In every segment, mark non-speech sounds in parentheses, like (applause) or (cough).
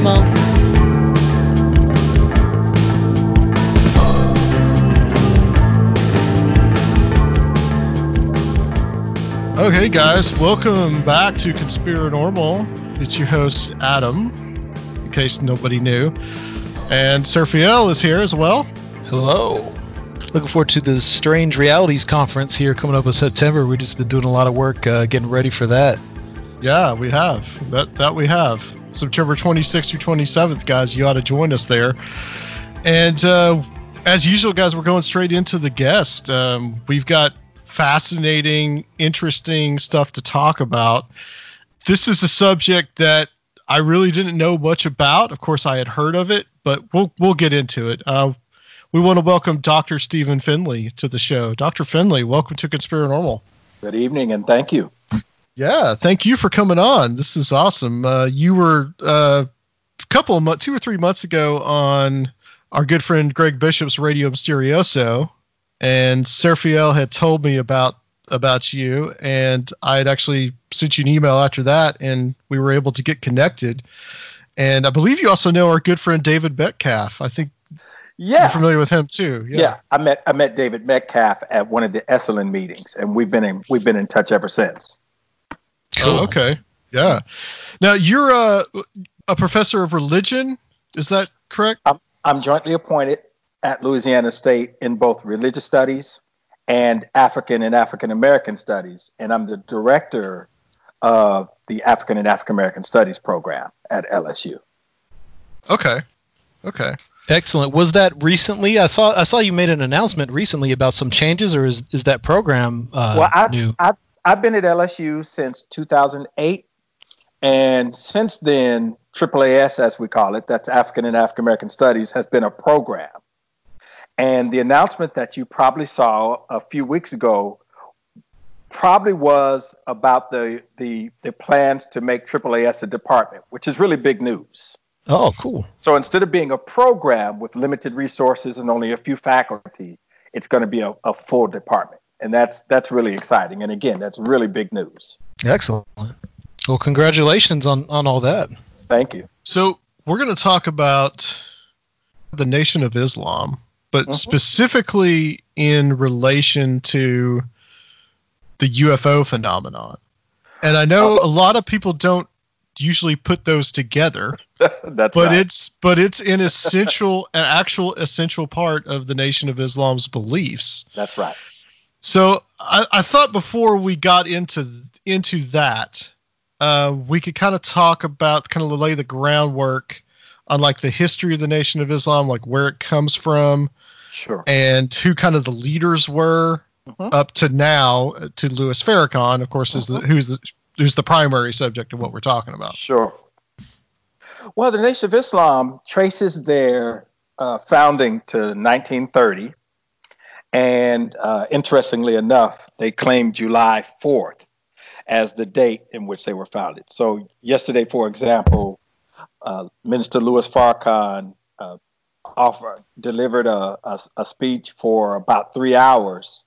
Conspiranormal. Okay, guys, welcome back to Conspiranormal. It's your host, Adam, in case nobody knew. And Serfiel is here as well. Hello. Looking forward to the Strange Realities Conference here coming up in September. We've just been doing a lot of work uh, getting ready for that. Yeah, we have. That, that we have. September 26th through 27th, guys. You ought to join us there. And uh, as usual, guys, we're going straight into the guest. Um, we've got fascinating, interesting stuff to talk about. This is a subject that I really didn't know much about. Of course, I had heard of it, but we'll we'll get into it. Uh, we want to welcome Dr. Stephen Finley to the show. Dr. Finley, welcome to Conspiranormal. Good evening and thank you. Yeah, thank you for coming on. This is awesome. Uh, you were uh, a couple of months, two or three months ago on our good friend Greg Bishop's Radio Mysterioso, and Serfiel had told me about about you, and I had actually sent you an email after that, and we were able to get connected. And I believe you also know our good friend David Metcalf. I think Yeah. you're familiar with him too. yeah. I met I met David Metcalf at one of the Esalen meetings and we've been in we've been in touch ever since. Oh, okay. Yeah. Now you're a a professor of religion. Is that correct? I'm I'm jointly appointed at Louisiana State in both religious studies and African and African American studies and I'm the director of the African and African American Studies program at LSU. Okay. Okay. Excellent. Was that recently? I saw I saw you made an announcement recently about some changes, or is is that program uh, well, I've, new? I've, I've been at LSU since 2008. And since then, AAAS, as we call it, that's African and African American Studies, has been a program. And the announcement that you probably saw a few weeks ago probably was about the, the, the plans to make AAAS a department, which is really big news. Oh, cool. So instead of being a program with limited resources and only a few faculty, it's going to be a, a full department. And that's that's really exciting. And again, that's really big news. Excellent. Well, congratulations on on all that. Thank you. So we're going to talk about the Nation of Islam, but Mhm. specifically in relation to the UFO phenomenon. And I know a lot of people don't usually put those together, (laughs) that's but right. it's but it's an essential, an actual essential part of the Nation of Islam's beliefs. that's right. So I, I thought before we got into into that, uh, we could kind of talk about kind of lay the groundwork on like the history of the Nation of Islam, like where it comes from, Sure. and who kind of the leaders were Mhm. up to now. uh, To Louis Farrakhan, of course, is the who's the who's the primary subject of what we're talking about. Sure. Well, the Nation of Islam traces their uh, founding to 1930. And uh, interestingly enough, they claim July 4th as the date in which they were founded. So, yesterday, for example, uh, Minister Louis Farrakhan uh, offered, delivered a, a, a speech for about three hours.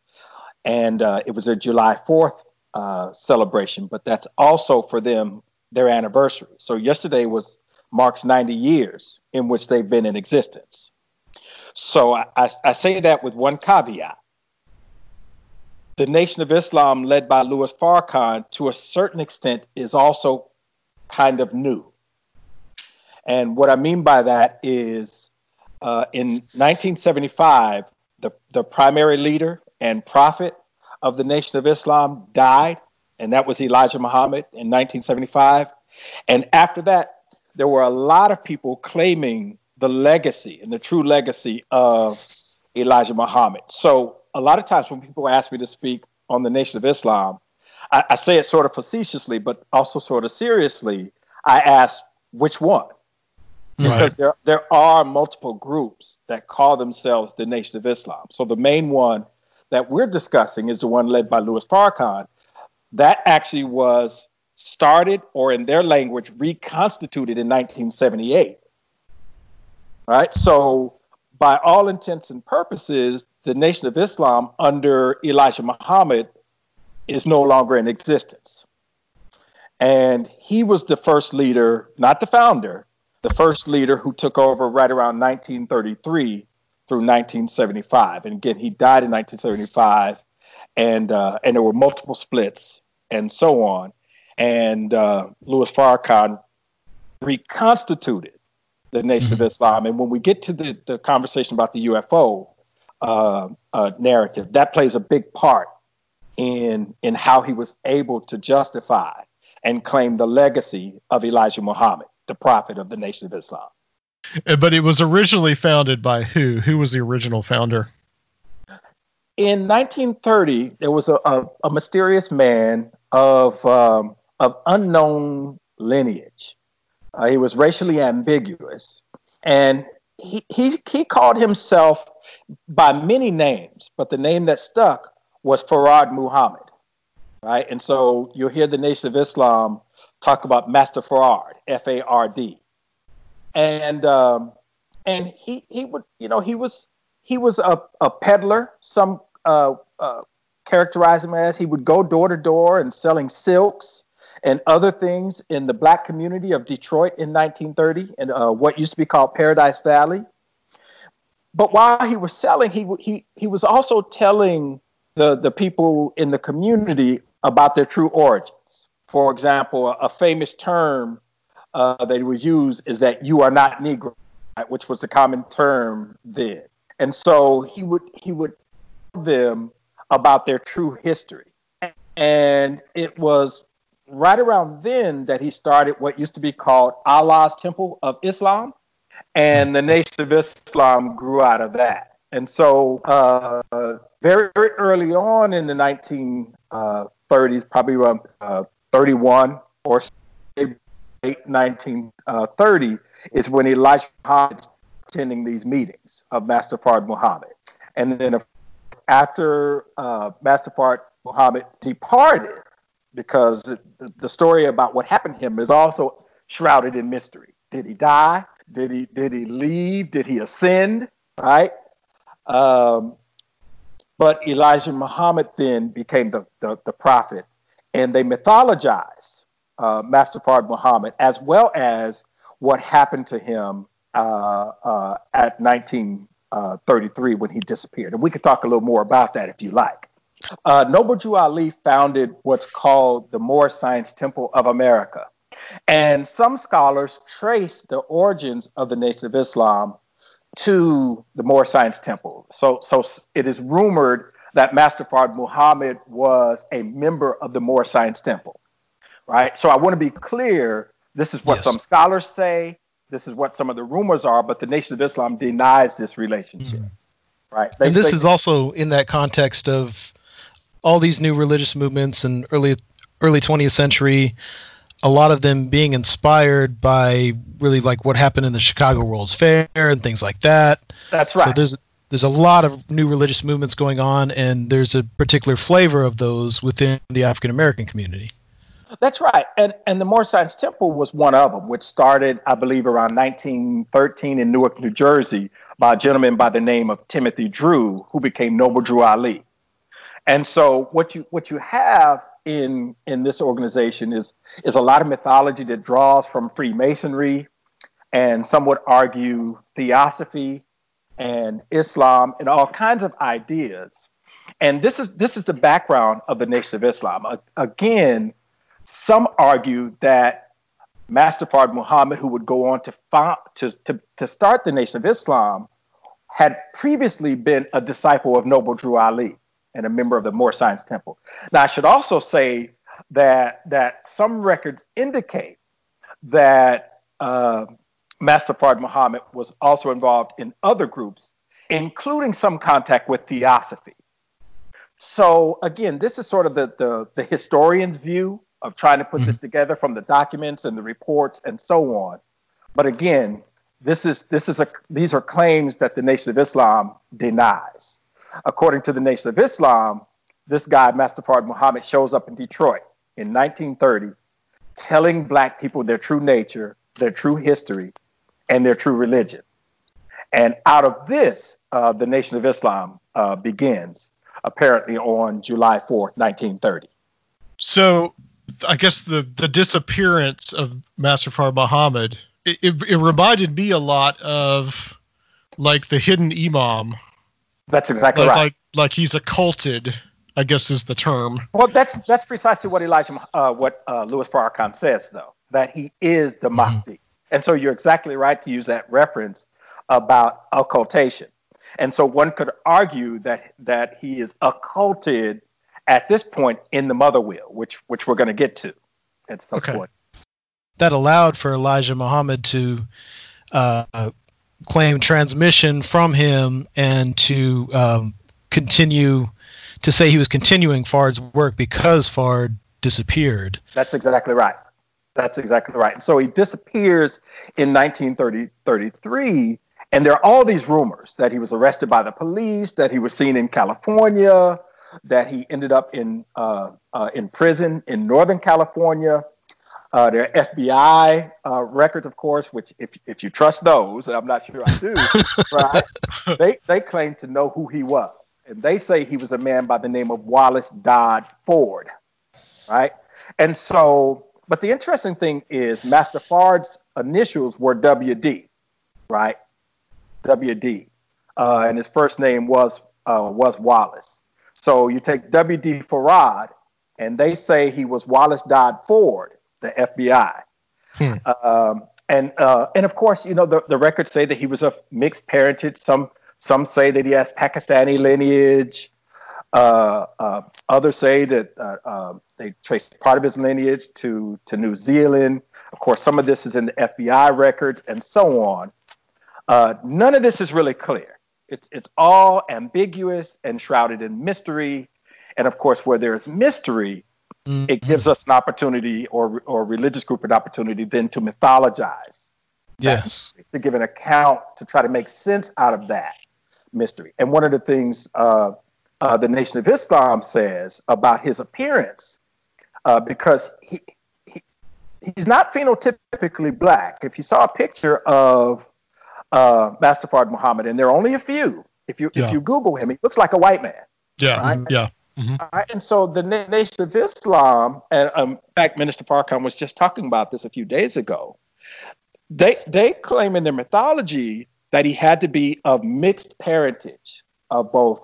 And uh, it was a July 4th uh, celebration, but that's also for them their anniversary. So yesterday was marks 90 years in which they've been in existence. So I, I, I say that with one caveat. The Nation of Islam, led by Louis Farrakhan, to a certain extent, is also kind of new. And what I mean by that is uh, in 1975, the, the primary leader and prophet of the Nation of Islam died, and that was Elijah Muhammad in 1975. And after that, there were a lot of people claiming the legacy and the true legacy of Elijah Muhammad. So a lot of times when people ask me to speak on the Nation of Islam, I, I say it sort of facetiously, but also sort of seriously. I ask which one, because there there are multiple groups that call themselves the Nation of Islam. So the main one that we're discussing is the one led by Louis Farrakhan. That actually was started, or in their language, reconstituted in 1978. Right. So by all intents and purposes, the Nation of Islam under Elijah Muhammad is no longer in existence. And he was the first leader, not the founder, the first leader who took over right around 1933 through 1975. And again, he died in 1975, and uh, and there were multiple splits and so on. And uh, Louis Farrakhan reconstituted the Nation mm-hmm. of Islam. And when we get to the, the conversation about the UFO uh, uh, narrative, that plays a big part in in how he was able to justify and claim the legacy of Elijah Muhammad, the prophet of the Nation of Islam. Uh, but it was originally founded by who? Who was the original founder? In 1930, there was a, a, a mysterious man of um, of unknown lineage. Uh, he was racially ambiguous, and he, he he called himself by many names, but the name that stuck was Farad Muhammad, right? And so you'll hear the Nation of Islam talk about Master Farad, F A R D, and um, and he he would you know he was he was a, a peddler. Some uh, uh, characterize him as he would go door to door and selling silks and other things in the black community of Detroit in 1930 and uh, what used to be called Paradise Valley. But while he was selling, he he he was also telling the, the people in the community about their true origins. For example, a, a famous term uh, that he was used is that you are not Negro, which was a common term then. And so he would he would tell them about their true history. And it was right around then that he started what used to be called Allah's Temple of Islam. And the Nation of Islam grew out of that. And so, uh, very, very early on in the 1930s, uh, probably around uh, 31 or late 1930, is when Elijah Muhammad is attending these meetings of Master Fard Muhammad. And then after uh, Master Fard Muhammad departed, because the, story about what happened to him is also shrouded in mystery. Did he die? Did he did he leave? Did he ascend? Right? Um, but Elijah Muhammad then became the, the, the prophet, and they mythologize uh, Master Fard Muhammad as well as what happened to him uh, uh, at 1933 when he disappeared. And we could talk a little more about that if you like. Uh, Noble Drew Ali founded what's called the Moorish Science Temple of America. And some scholars trace the origins of the Nation of Islam to the Moorish Science Temple. So, so it is rumored that Master Fard Muhammad was a member of the Moorish Science Temple, right? So I want to be clear. This is what yes. some scholars say. This is what some of the rumors are, but the Nation of Islam denies this relationship, mm-hmm. right? They and this say, is also in that context of all these new religious movements and early early 20th century a lot of them being inspired by really like what happened in the Chicago World's Fair and things like that. That's right. So there's there's a lot of new religious movements going on, and there's a particular flavor of those within the African American community. That's right, and and the Moorish Science Temple was one of them, which started, I believe, around 1913 in Newark, New Jersey, by a gentleman by the name of Timothy Drew, who became Noble Drew Ali. And so what you what you have in in this organization is is a lot of mythology that draws from Freemasonry, and some would argue theosophy and Islam and all kinds of ideas. And this is this is the background of the Nation of Islam. Again, some argue that Master Fard Muhammad, who would go on to, found, to, to, to start the Nation of Islam, had previously been a disciple of Noble Drew Ali. And a member of the Moor Science Temple. Now, I should also say that that some records indicate that uh, Master Fard Muhammad was also involved in other groups, including some contact with Theosophy. So again, this is sort of the the, the historian's view of trying to put mm-hmm. this together from the documents and the reports and so on. But again, this is this is a these are claims that the Nation of Islam denies. According to the Nation of Islam, this guy, Master Fard Muhammad, shows up in Detroit in 1930, telling black people their true nature, their true history, and their true religion. And out of this, uh, the Nation of Islam uh, begins, apparently on July 4th, 1930. So I guess the, the disappearance of Master Fard Muhammad, it, it, it reminded me a lot of like the hidden imam. That's exactly like, right. Like, like he's occulted I guess is the term. Well, that's that's precisely what Elijah, uh, what uh, Louis Farrakhan says, though, that he is the mm-hmm. Mahdi. And so you're exactly right to use that reference about occultation. And so one could argue that that he is occulted at this point in the mother wheel, which which we're going to get to at some okay. point. That allowed for Elijah Muhammad to uh, claim transmission from him and to um, continue to say he was continuing Fard's work because Fard disappeared. That's exactly right. That's exactly right. So he disappears in 1933, and there are all these rumors that he was arrested by the police, that he was seen in California, that he ended up in uh, uh, in prison in Northern California. Uh, there are FBI uh, records, of course, which if if you trust those, I'm not sure I do, (laughs) right? They they claim to know who he was and they say he was a man by the name of Wallace Dodd Ford, right? And so, but the interesting thing is Master Fard's initials were WD, right? WD, uh, and his first name was uh, was Wallace. So you take WD Farad, and they say he was Wallace Dodd Ford, the FBI. Hmm. Um, and uh, and of course, you know the, the records say that he was of mixed parentage. Some some say that he has Pakistani lineage. Uh, uh, others say that uh, uh, they trace part of his lineage to, to New Zealand. Of course, some of this is in the FBI records and so on. Uh, none of this is really clear. It's, it's all ambiguous and shrouded in mystery. And of course, where there is mystery, mm-hmm. it gives us an opportunity or, or religious group an opportunity then to mythologize. Yes. To give an account to try to make sense out of that mystery. And one of the things uh, uh, the Nation of Islam says about his appearance, uh, because he, he he's not phenotypically black. If you saw a picture of uh, Master Fard Muhammad, and there are only a few, if you yeah. if you Google him, he looks like a white man. Yeah, right? yeah. Mm-hmm. Right? And so the Nation of Islam, and um, in fact, Minister Farrakhan was just talking about this a few days ago. They they claim in their mythology that he had to be of mixed parentage of both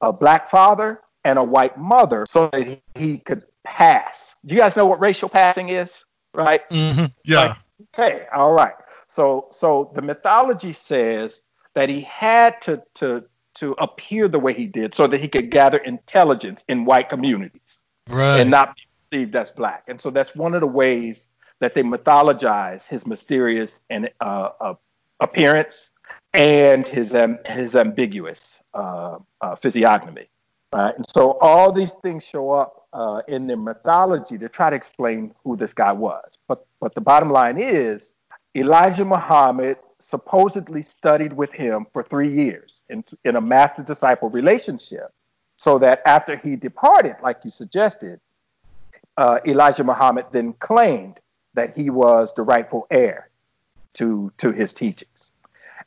a black father and a white mother so that he, he could pass. Do you guys know what racial passing is? Right? Mm-hmm. Yeah. Like, okay, all right. So so the mythology says that he had to to to appear the way he did so that he could gather intelligence in white communities right. and not be perceived as black. And so that's one of the ways that they mythologize his mysterious and uh, uh, appearance and his um, his ambiguous uh, uh, physiognomy. Right? And so all these things show up uh, in their mythology to try to explain who this guy was. But but the bottom line is Elijah Muhammad supposedly studied with him for three years in, in a master disciple relationship, so that after he departed, like you suggested, uh, Elijah Muhammad then claimed that he was the rightful heir to to his teachings.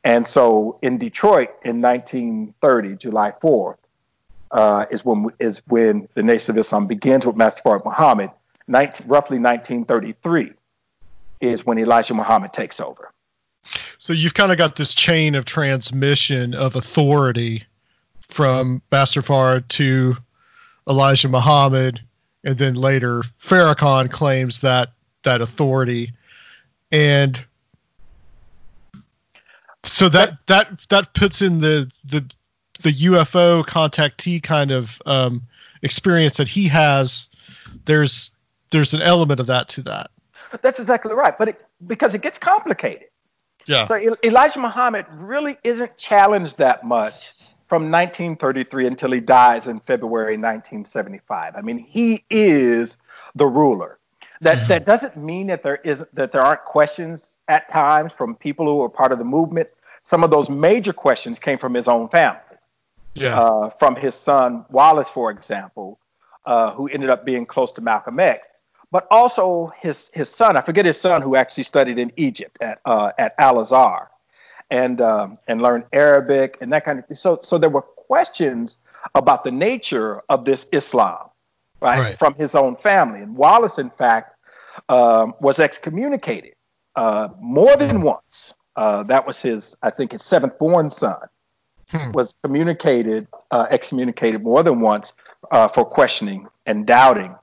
And so in Detroit in 1930, July 4th, uh, is when is when the Nation of Islam begins with Master Muhammad. 19, roughly 1933 is when Elijah Muhammad takes over. So you've kind of got this chain of transmission of authority from Master Fard to Elijah Muhammad, and then later Farrakhan claims that that authority, and so that that that puts in the the the UFO contactee kind of um, experience that he has, there's there's an element of that to that. That's exactly right. But it, because it gets complicated. Yeah. So Elijah Muhammad really isn't challenged that much from 1933 until he dies in February 1975. I mean, he is the ruler. That that doesn't mean that there is that there aren't questions at times from people who are part of the movement. Some of those major questions came from his own family Yeah. uh, from his son Wallace, for example, uh, who ended up being close to Malcolm X, but also his his son. I forget his son who actually studied in Egypt at uh, at Al Azhar, and um, and learned Arabic and that kind of thing. So so there were questions about the nature of this Islam, right, Right. from his own family. And Wallace, in fact, um, was excommunicated uh, more than once. Uh, that was his, I think, his seventh born son was communicated, uh, excommunicated more than once uh, for questioning and doubting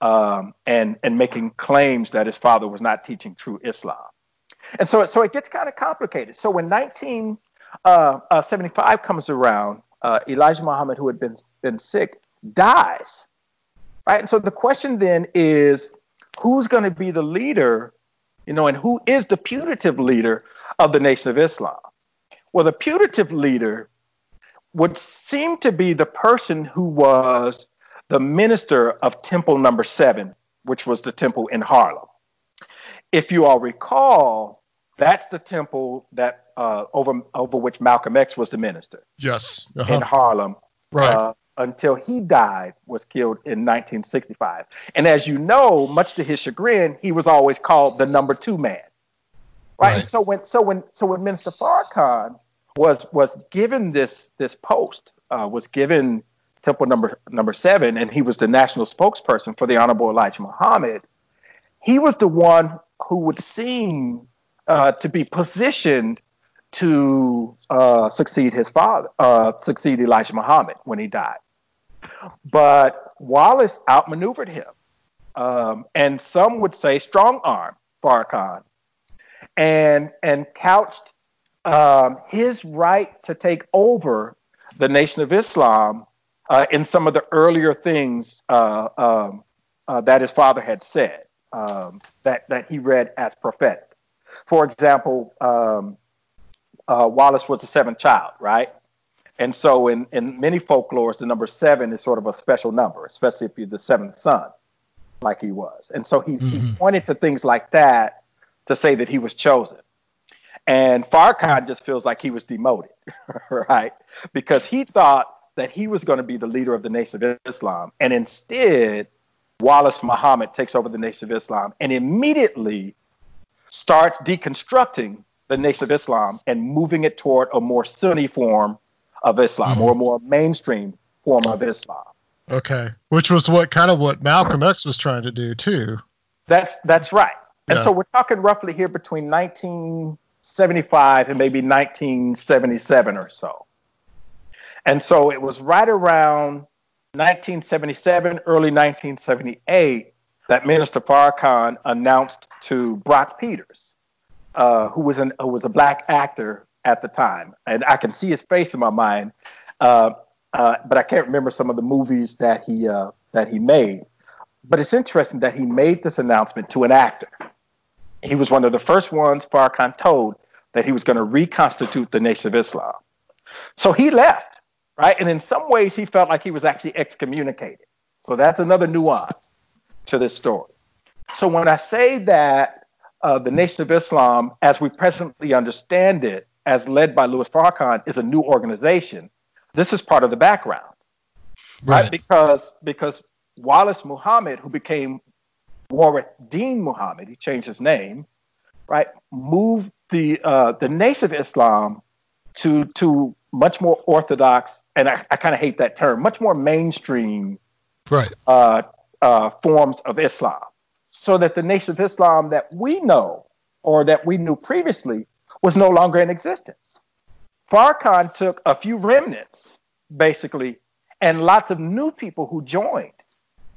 um, and and making claims that his father was not teaching true Islam. And so, so it gets kind of complicated. So when 1975 comes around, uh, Elijah Muhammad, who had been been sick, dies. Right. And so the question then is, who's going to be the leader? You know, and who is the putative leader of the Nation of Islam? Well, the putative leader would seem to be the person who was the minister of Temple Number Seven, which was the temple in Harlem. If you all recall, that's the temple that uh, over over which Malcolm X was the minister yes. in Uh-huh. Harlem Right. uh, until he died, was killed in 1965. And as you know, much to his chagrin, he was always called the number two man. Right. And Right. so when so when so when Minister Farrakhan was was given this this post, uh, was given Temple number number seven, and he was the national spokesperson for the Honorable Elijah Muhammad. He was the one who would seem uh, to be positioned to uh, succeed his father, uh, succeed Elijah Muhammad when he died. But Wallace outmaneuvered him, um, and some would say strong arm Farrakhan, and and couched um, his right to take over the Nation of Islam uh, in some of the earlier things uh, um, uh, that his father had said um, that that he read as prophetic. For example, um, uh, Wallace was the seventh child, right? And so in, in many folklores, the number seven is sort of a special number, especially if you're the seventh son, like he was. And so he, he pointed to things like that to say that he was chosen. And Farrakhan just feels like he was demoted, (laughs) right? Because he thought that he was going to be the leader of the Nation of Islam. And instead, Wallace Muhammad takes over the Nation of Islam and immediately starts deconstructing the Nation of Islam and moving it toward a more Sunni form of Islam mm-hmm. or a more mainstream form of Islam. Okay. Which was what kind of what Malcolm X was trying to do too. That's that's right. And Yeah. so we're talking roughly here between 1975 and maybe 1977 or so. And so it was right around 1977, early 1978, that Minister Farrakhan announced to Brock Peters, uh, who was an who was a black actor at the time, and I can see his face in my mind, uh, uh, but I can't remember some of the movies that he uh, that he made. But it's interesting that he made this announcement to an actor. He was one of the first ones Farrakhan told that he was going to reconstitute the Nation of Islam. So he left, right? And in some ways, he felt like he was actually excommunicated. So that's another nuance to this story. So when I say that uh, the Nation of Islam, as we presently understand it, as led by Louis Farrakhan, is a new organization, this is part of the background right? Right. Because because Wallace Muhammad, who became Warith Deen Muhammad, he changed his name, right? Moved the uh, the Nation of Islam to to much more orthodox, and I, I kind of hate that term, much more mainstream Right. uh, uh, forms of Islam, so that the Nation of Islam that we know or that we knew previously was no longer in existence. Farrakhan took a few remnants, basically, and lots of new people who joined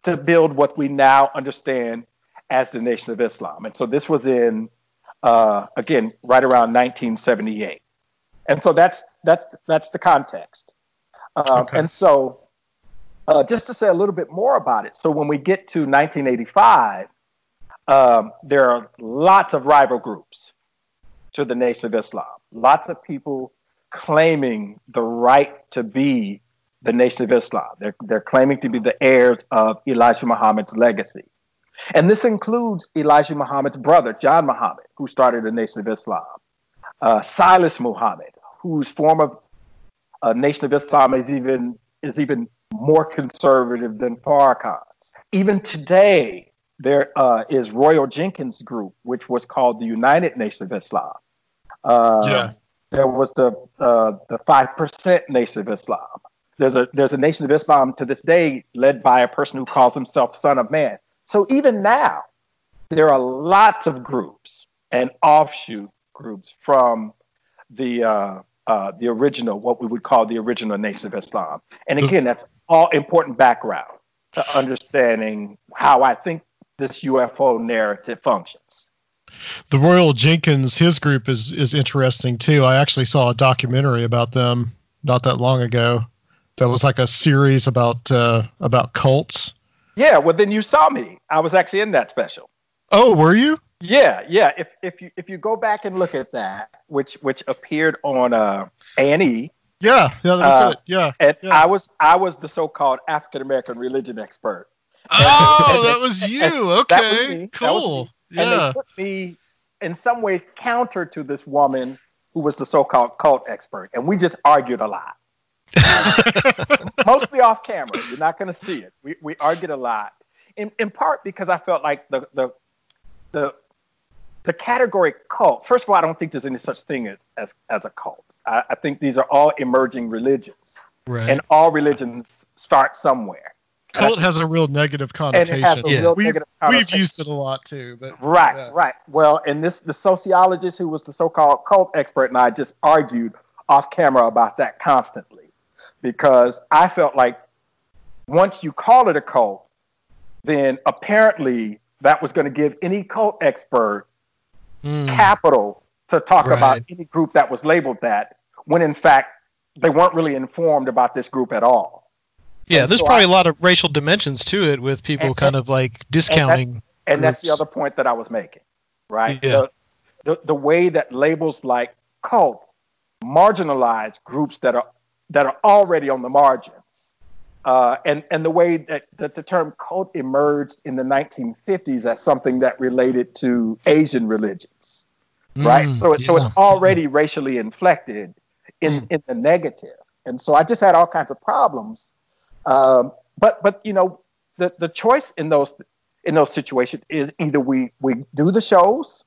to build what we now understand as the Nation of Islam. And so this was in, uh, again, right around 1978. And so that's that's that's the context. Um, Okay. And so, uh, just to say a little bit more about it. So, when we get to 1985, um, there are lots of rival groups to the Nation of Islam. Lots of people claiming the right to be the Nation of Islam. They're, they're claiming to be the heirs of Elijah Muhammad's legacy. And this includes Elijah Muhammad's brother, John Muhammad, who started the Nation of Islam, uh, Silas Muhammad, whose form of uh, Nation of Islam is even is even more conservative than Farrakhan's. Even today, there uh, is Royal Jenkins Group, which was called the United Nation of Islam. Uh, Yeah. There was the uh, the five percent Nation of Islam. There's a there's a Nation of Islam to this day led by a person who calls himself Son of Man. So even now, there are lots of groups and offshoot groups from the uh, uh, the original, what we would call the original Nation of Islam. And again, that's all important background to understanding how I think this UFO narrative functions. The Royal Jenkins, his group is is interesting too. I actually saw a documentary about them not that long ago. That was like a series about uh, about cults. Yeah, well, then you saw me. I was actually in that special. Oh, were you? Yeah, yeah. If if you if you go back and look at that, which which appeared on uh, A and E, Yeah, yeah, that was Uh, it. Yeah. and Yeah. I was I was the so-called African American religion expert. Oh, that was you. That was Okay, me. Cool. me. And Yeah. they put me in some ways counter to this woman who was the so-called cult expert, and we just argued a lot. (laughs) Mostly off camera. You're not going to see it. We we argued a lot, in in part because I felt like the the the the category cult. First of all, I don't think there's any such thing as as, as a cult. I, I think these are all emerging religions, Right. and all religions start somewhere. Cult has a real negative And it connotation. has a Yeah. real We've, negative we've used it a lot too, but Right, yeah. right. Well, and this the sociologist who was the so-called cult expert and I just argued off camera about that constantly because I felt like once you call it a cult, then apparently that was going to give any cult expert Mm. capital to talk Right. about any group that was labeled that when in fact they weren't really informed about this group at all. Yeah, And there's so probably I- a lot of racial dimensions to it with people And- kind of like discounting. and that's the other point that I was making, right? Yeah. The, the the way that labels like cult marginalize groups that are that are already on the margins, uh, and and the way that, that the term cult emerged in the 1950s as something that related to Asian religions, right? Mm, So it, so it's already racially inflected in in the negative, and so I just had all kinds of problems. Um, but but you know the the choice in those in those situations is either we we do the shows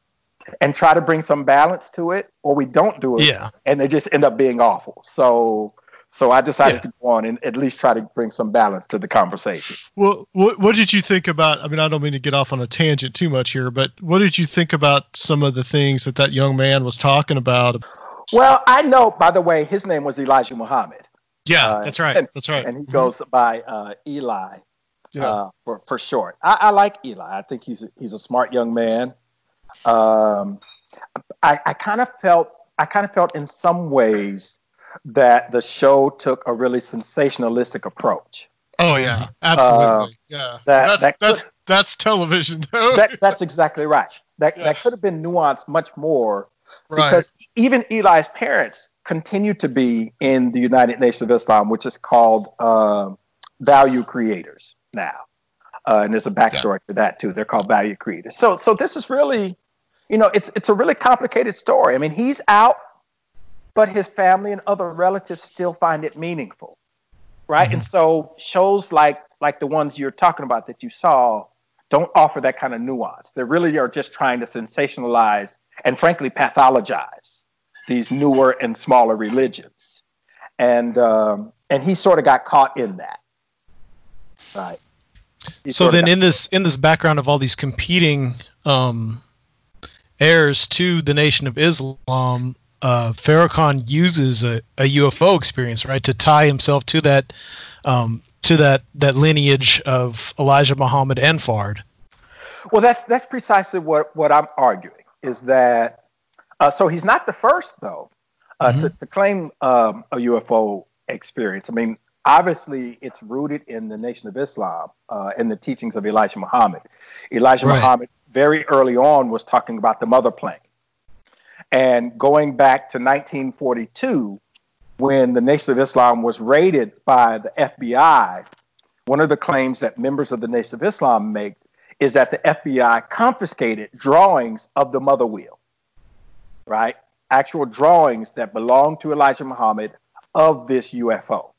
and try to bring some balance to it, or we don't do it, Yeah. and they just end up being awful. So so I decided Yeah. to go on and at least try to bring some balance to the conversation. Well, what, what did you think about? I mean, I don't mean to get off on a tangent too much here, but what did you think about some of the things that that young man was talking about? Well, I know, by the way, his name was Elijah Muhammad. Yeah, Uh, that's right. and- That's right. And he goes by uh, Eli Yeah. uh, for, for short. I, I like Eli. I think he's a, he's a smart young man. Um, I, I kind of felt I kind of felt in some ways that the show took a really sensationalistic approach. oh yeah, absolutely. yeah, uh, that- that's that that's that's television. though. (laughs) That, that's exactly right. That Yeah. that could have been nuanced much more right. because even Eli's parents continue to be in the United Nations of Islam, which is called uh, value creators now. Uh, and there's a backstory to that too. They're called value creators. So, so this is really, you know, it's it's a really complicated story. I mean, he's out, but his family and other relatives still find it meaningful, right? And so shows like like the ones you're talking about that you saw don't offer that kind of nuance. They really are just trying to sensationalize and frankly pathologize these newer and smaller religions. And um, and he sort of got caught in that. Right. He so then got- in this in this background of all these competing um, heirs to the Nation of Islam, uh, Farrakhan uses a, a UFO experience, right, to tie himself to that um, to that that lineage of Elijah Muhammad and Fard. Well, that's that's precisely what what I'm arguing is that. Uh, so he's not the first though uh, to, to claim um, a UFO experience. I mean, obviously, it's rooted in the Nation of Islam uh, and the teachings of Elijah Muhammad. Elijah Right. Muhammad, very early on, was talking about the mother plane. And going back to 1942, when the Nation of Islam was raided by the FBI, one of the claims that members of the Nation of Islam make is that the FBI confiscated drawings of the mother wheel, right? Actual drawings that belonged to Elijah Muhammad of this UFO.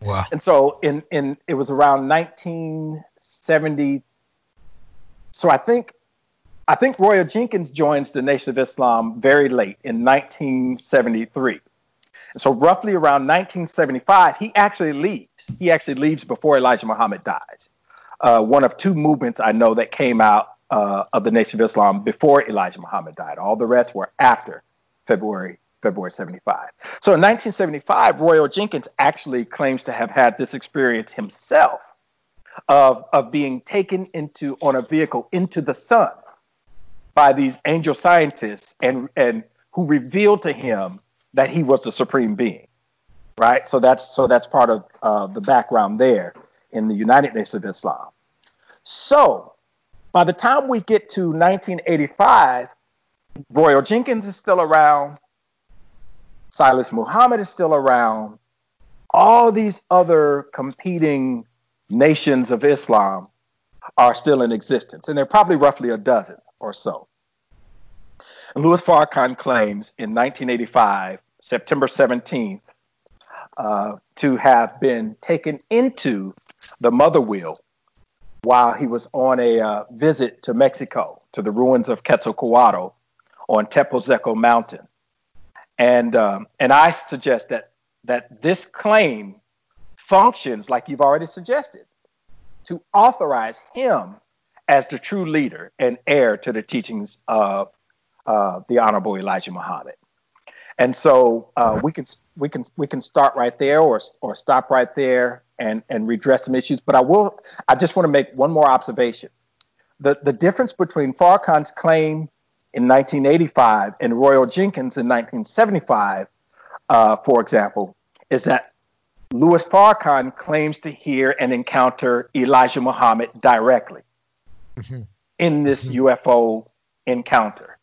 Wow. And so in in it was around 1970. So I think I think Royal Jenkins joins the Nation of Islam very late in 1973. And so roughly around 1975, he actually leaves. He actually leaves before Elijah Muhammad dies. Uh, one of two movements I know that came out uh, of the Nation of Islam before Elijah Muhammad died. All the rest were after February February 75. So in 1975, Royal Jenkins actually claims to have had this experience himself of, of being taken into on a vehicle into the sun by these angel scientists and and who revealed to him that he was the supreme being. Right? So that's so that's part of uh, the background there in the United Nations of Islam. So by the time we get to 1985, Royal Jenkins is still around. Silas Muhammad is still around. All these other competing nations of Islam are still in existence, and they're probably roughly a dozen or so. And Louis Farrakhan claims in 1985, September 17th, uh, to have been taken into the mother wheel while he was on a uh, visit to Mexico, to the ruins of Quetzalcoatl on Tepozteco Mountain. And um, and I suggest that that this claim functions like you've already suggested to authorize him as the true leader and heir to the teachings of uh, the Honorable Elijah Muhammad. And so uh, we can we can we can start right there or or stop right there and and redress some issues. But I will I just want to make one more observation. The the difference between Farrakhan's claim in 1985 and Royal Jenkins in 1975, uh, for example, is that Louis Farrakhan claims to hear and encounter Elijah Muhammad directly in this UFO encounter.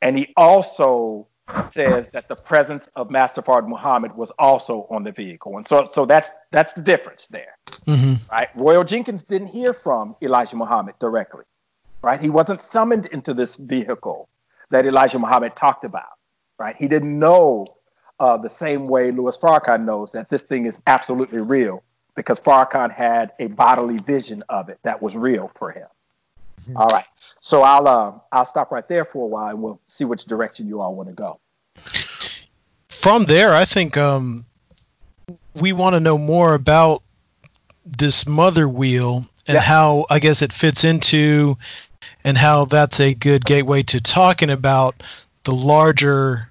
And he also says that the presence of Master Fard Muhammad was also on the vehicle. And so so that's that's the difference there. hmm Right? Royal Jenkins didn't hear from Elijah Muhammad directly. Right? He wasn't summoned into this vehicle that Elijah Muhammad talked about. Right? He didn't know uh, the same way Louis Farrakhan knows that this thing is absolutely real because Farrakhan had a bodily vision of it that was real for him. All right. So I'll uh, I'll stop right there for a while and we'll see which direction you all want to go. From there, I think um, we want to know more about this mother wheel and Yeah. how I guess it fits into, and how that's a good gateway to talking about the larger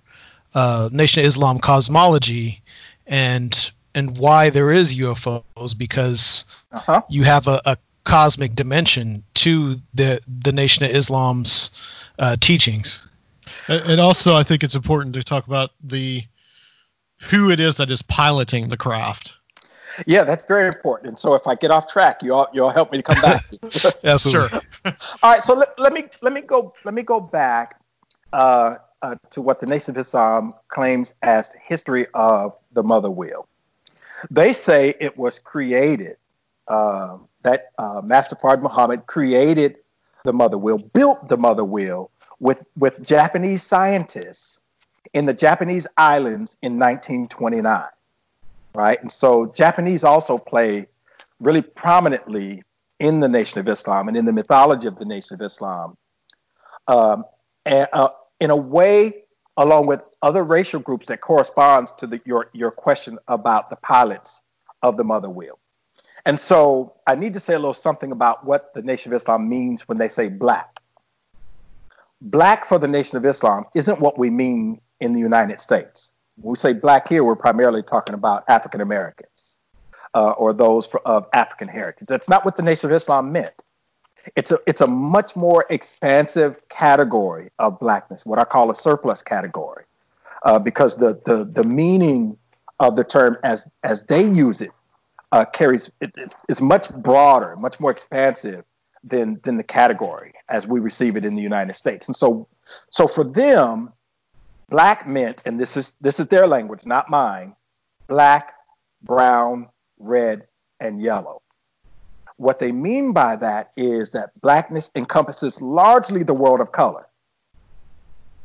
uh, Nation of Islam cosmology and and why there is UFOs because Uh-huh. you have a, a cosmic dimension to the the Nation of Islam's uh, teachings. And and also, I think it's important to talk about the who it is that is piloting the craft. Yeah, that's very important. And so if I get off track, you all you all help me to come back. (laughs) Absolutely. All right, so let, let me let me go let me go back uh, uh, to what the Nation of Islam claims as the history of the mother wheel. They say it was created uh, that uh, Master Fard Muhammad created the mother wheel, built the mother wheel with with Japanese scientists in the Japanese islands in 1929, right? And so Japanese also play really prominently in the Nation of Islam and in the mythology of the Nation of Islam, um, and, uh, in a way, along with other racial groups, that corresponds to the, your your question about the pilots of the mother wheel. And so, I need to say a little something about what the Nation of Islam means when they say black. Black for the Nation of Islam isn't what we mean in the United States. When we say black here, we're primarily talking about African Americans uh, or those for, of African heritage. That's not what the Nation of Islam meant. It's a it's a much more expansive category of blackness, what I call a surplus category, uh, because the the the meaning of the term as as they use it uh, carries it, it- it's much broader, much more expansive than than the category as we receive it in the United States. And so so for them, black meant, and this is this is their language, not mine, black, brown, red, and yellow. What they mean by that is that blackness encompasses largely the world of color,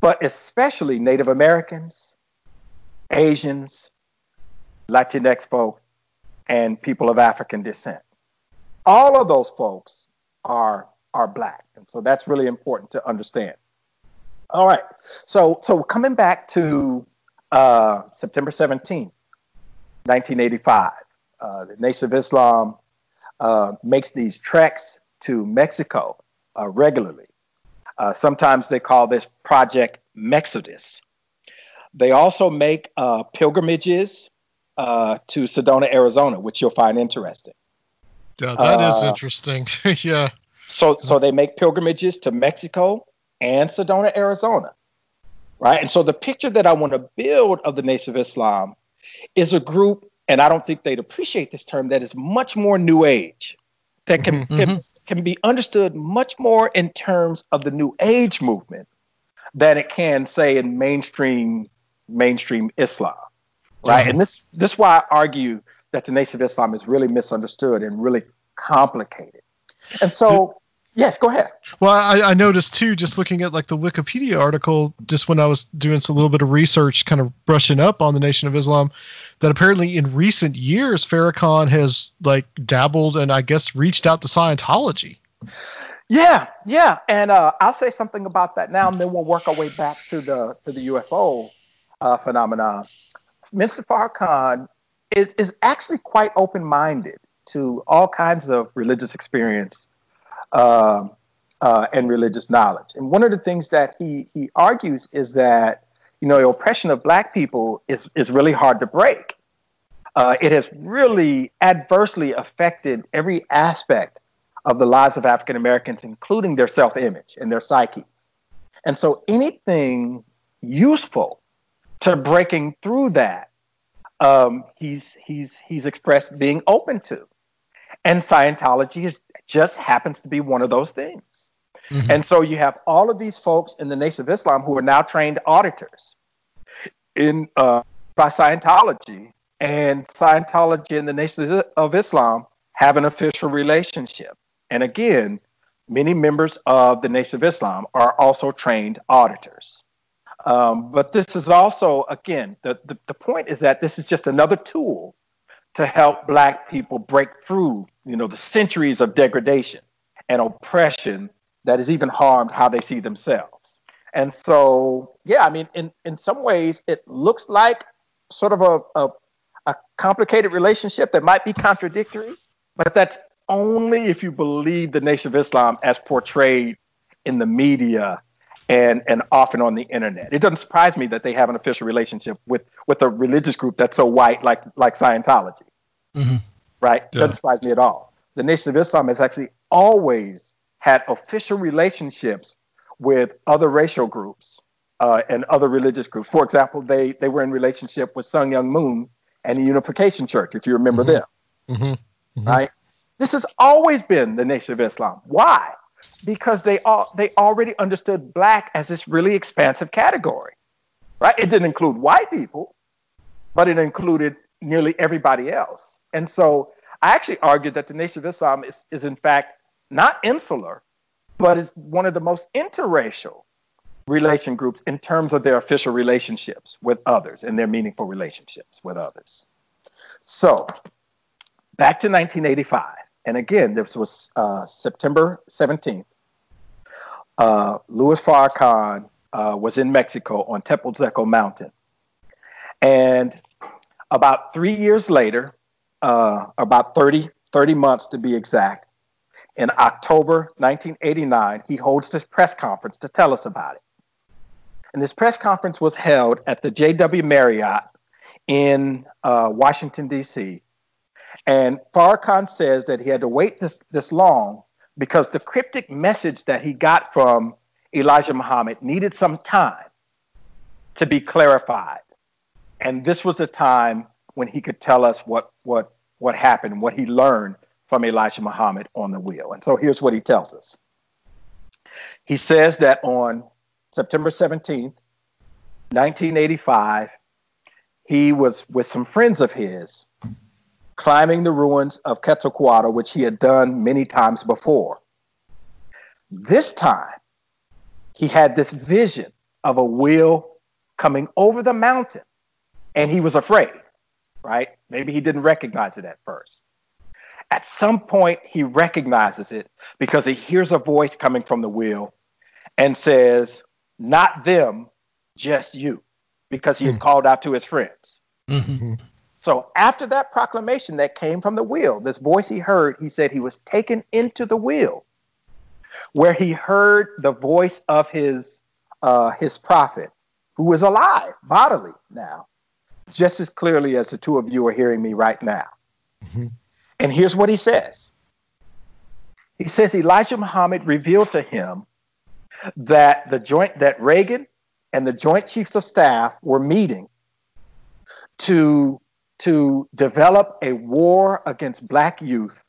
but especially Native Americans, Asians, Latinx folk, and people of African descent. All of those folks are are black, and so that's really important to understand. All right, so so coming back to uh, September 17th, 1985, uh, the Nation of Islam uh, makes these treks to Mexico uh, regularly. Uh, sometimes they call this Project Mexodus. They also make uh, pilgrimages uh, to Sedona, Arizona, which you'll find interesting. Yeah, that is Uh, interesting. (laughs) yeah. So, so they make pilgrimages to Mexico and Sedona, Arizona, right? And so the picture that I want to build of the Nation of Islam is a group, and I don't think they'd appreciate this term, that is much more New Age, that can can, can be understood much more in terms of the New Age movement than it can, say, in mainstream mainstream Islam, right? And this this is why I argue that the Nation of Islam is really misunderstood and really complicated. And so, yes, go ahead. Well, I, I noticed too, just looking at like the Wikipedia article, just when I was doing some little bit of research, kind of brushing up on the Nation of Islam, that apparently in recent years Farrakhan has like dabbled and I guess reached out to Scientology. Yeah, yeah, and uh, I'll say something about that now, and then we'll work our way back to the to the UFO uh, phenomenon. Mr. Farrakhan is is actually quite open minded to all kinds of religious experience um, uh, and religious knowledge. And one of the things that he he argues is that you know the oppression of black people is is really hard to break. Uh, it has really adversely affected every aspect of the lives of African Americans, including their self image and their psyches. And so anything useful to breaking through that, um, he's, he's, he's expressed being open to. And Scientology is, just happens to be one of those things. And so you have all of these folks in the Nation of Islam who are now trained auditors in uh, by Scientology, and Scientology and the Nation of Islam have an official relationship. And again, many members of the Nation of Islam are also trained auditors. Um, but this is also, again, the, the, the point is that this is just another tool to help black people break through, you know, the centuries of degradation and oppression that has even harmed how they see themselves. And so, yeah, I mean, in, in some ways, it looks like sort of a, a, a complicated relationship that might be contradictory, but that's only if you believe the Nation of Islam as portrayed in the media and, and often on the internet. It doesn't surprise me that they have an official relationship with, with a religious group that's so white like, like Scientology, right? Yeah. Doesn't surprise me at all. The Nation of Islam has actually always had official relationships with other racial groups uh, and other religious groups. For example, they, they were in relationship with Sun Myung Moon and the Unification Church, if you remember them, Mm-hmm. right? This has always been the Nation of Islam. Why? Because they all they already understood black as this really expansive category, right? It didn't include white people, but it included nearly everybody else. And so I actually argued that the Nation of Islam is, is in fact not insular, but is one of the most interracial relation groups in terms of their official relationships with others and their meaningful relationships with others. So back to 1985. And again, this was uh, September 17th. Uh, Louis Farrakhan uh, was in Mexico on Tepozteco Mountain. And about three years later, uh, about 30, 30 months to be exact, in October 1989, he holds this press conference to tell us about it. And this press conference was held at the JW Marriott in uh, Washington, D.C. And Farrakhan says that he had to wait this, this long because the cryptic message that he got from Elijah Muhammad needed some time to be clarified. And this was a time when he could tell us what what what happened, what he learned from Elijah Muhammad on the wheel. And so here's what he tells us. He says that on September 17th, 1985, he was with some friends of his climbing the ruins of Quetzalcoatl, which he had done many times before. This time, he had this vision of a wheel coming over the mountain, and he was afraid, right? Maybe he didn't recognize it at first. At some point, he recognizes it because he hears a voice coming from the wheel and says, Not them, just you, because he had called out to his friends. Mm-hmm. So after that proclamation that came from the wheel, this voice he heard, he said he was taken into the wheel, where he heard the voice of his uh, his prophet, who was alive bodily now, just as clearly as the two of you are hearing me right now. And here's what he says. He says Elijah Muhammad revealed to him that the joint that Reagan and the Joint Chiefs of Staff were meeting to to develop a war against black youth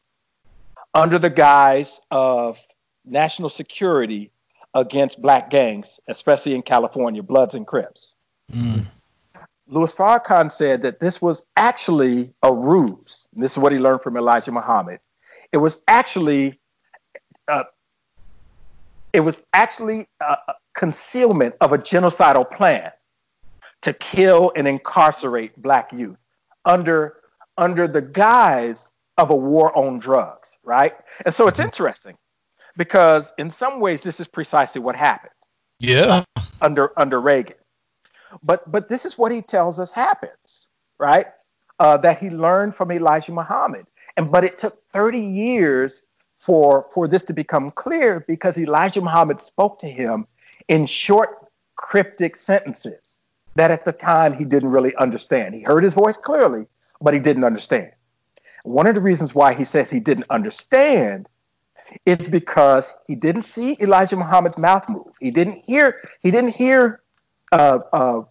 under the guise of national security against black gangs, especially in California, Bloods and Crips. Louis Farrakhan said that this was actually a ruse. This is what he learned from Elijah Muhammad. It was actually, uh, it was actually a concealment of a genocidal plan to kill and incarcerate black youth under under the guise of a war on drugs, right? And so it's interesting because in some ways this is precisely what happened Yeah. under under Reagan. But but this is what he tells us happens, right? Uh, that he learned from Elijah Muhammad, and but it took 30 years for for this to become clear because Elijah Muhammad spoke to him in short, cryptic sentences that at the time he didn't really understand. He heard his voice clearly, but he didn't understand. One of the reasons why he says he didn't understand is because he didn't see Elijah Muhammad's mouth move. He didn't hear. He didn't hear uh, uh,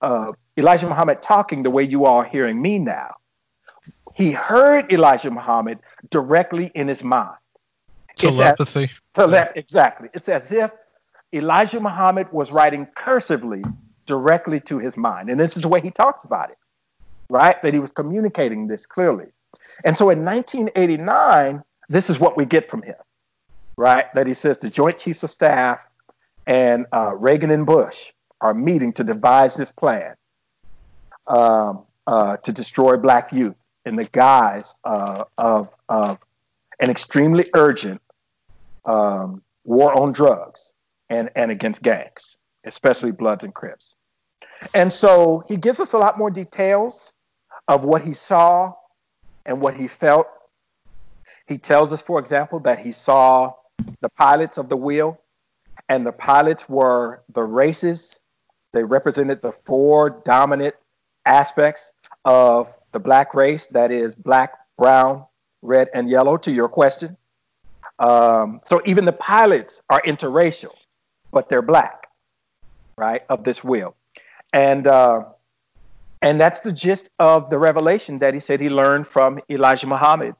uh, Elijah Muhammad talking the way you all are hearing me now. He heard Elijah Muhammad directly in his mind. It's as- Telepathy. Tele- exactly. It's as if Elijah Muhammad was writing cursively directly to his mind. And this is the way he talks about it, right? That he was communicating this clearly. And so in 1989, this is what we get from him, right? That he says the Joint Chiefs of Staff and uh, Reagan and Bush are meeting to devise this plan um, uh, to destroy black youth in the guise uh, of, of an extremely urgent um, war on drugs and, and against gangs, especially Bloods and Crips. And so he gives us a lot more details of what he saw and what he felt. He tells us, for example, that he saw the pilots of the wheel, and the pilots were the races. They represented the four dominant aspects of the black race that is, black, brown, red, and yellow, to your question. Um, so even the pilots are interracial, but they're black, right, of this wheel. And uh, and that's the gist of the revelation that he said he learned from Elijah Muhammad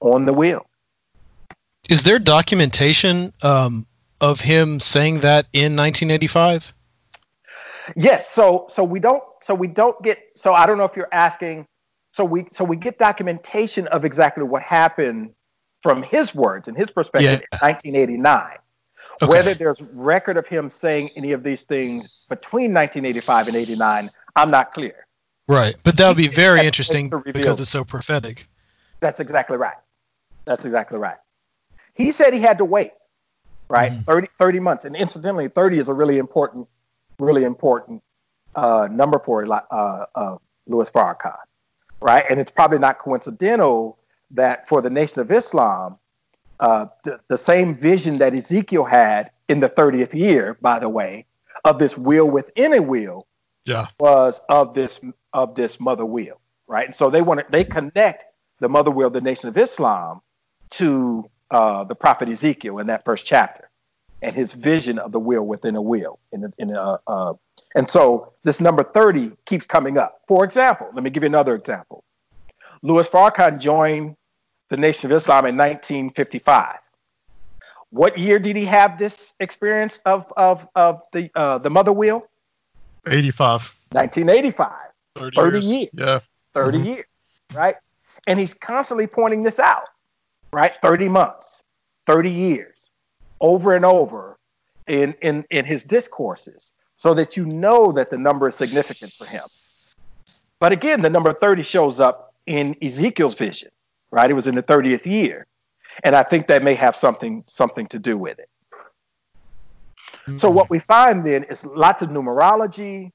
on the wheel. Is there documentation um, of him saying that in 1985? Yes, so so we don't so we don't get so I don't know if you're asking so we so we get documentation of exactly what happened from his words and his perspective Yeah. in 1989. Okay. Whether there's record of him saying any of these things between 1985 and 89, I'm not clear. Right. But that would be very interesting because it's so prophetic. That's exactly right. That's exactly right. He said he had to wait, right? Mhm. 30, 30 months. And incidentally, 30 is a really important, really important uh, number for uh, uh, Louis Farrakhan, right? And it's probably not coincidental that for the Nation of Islam, uh, the, the same vision that Ezekiel had in the 30th year, by the way, of this wheel within a wheel, Yeah. was of this of this mother wheel, right? And so they want to they connect the mother wheel, the Nation of Islam, to uh, the prophet Ezekiel in that first chapter, and his vision of the wheel within a wheel in in uh, uh, And so this number 30 keeps coming up. For example, let me give you another example. Louis Farrakhan joined the Nation of Islam in 1955. What year did he have this experience of, of, of the, uh, the mother wheel? 85. 1985. 30, 30 years. years. Yeah. 30 Mhm. years, right? And he's constantly pointing this out, right? 30 months, 30 years, over and over in, in, in his discourses, so that you know that the number is significant for him. But again, the number 30 shows up in Ezekiel's vision, right? It was in the 30th year. And I think that may have something something to do with it. So what we find then is lots of numerology,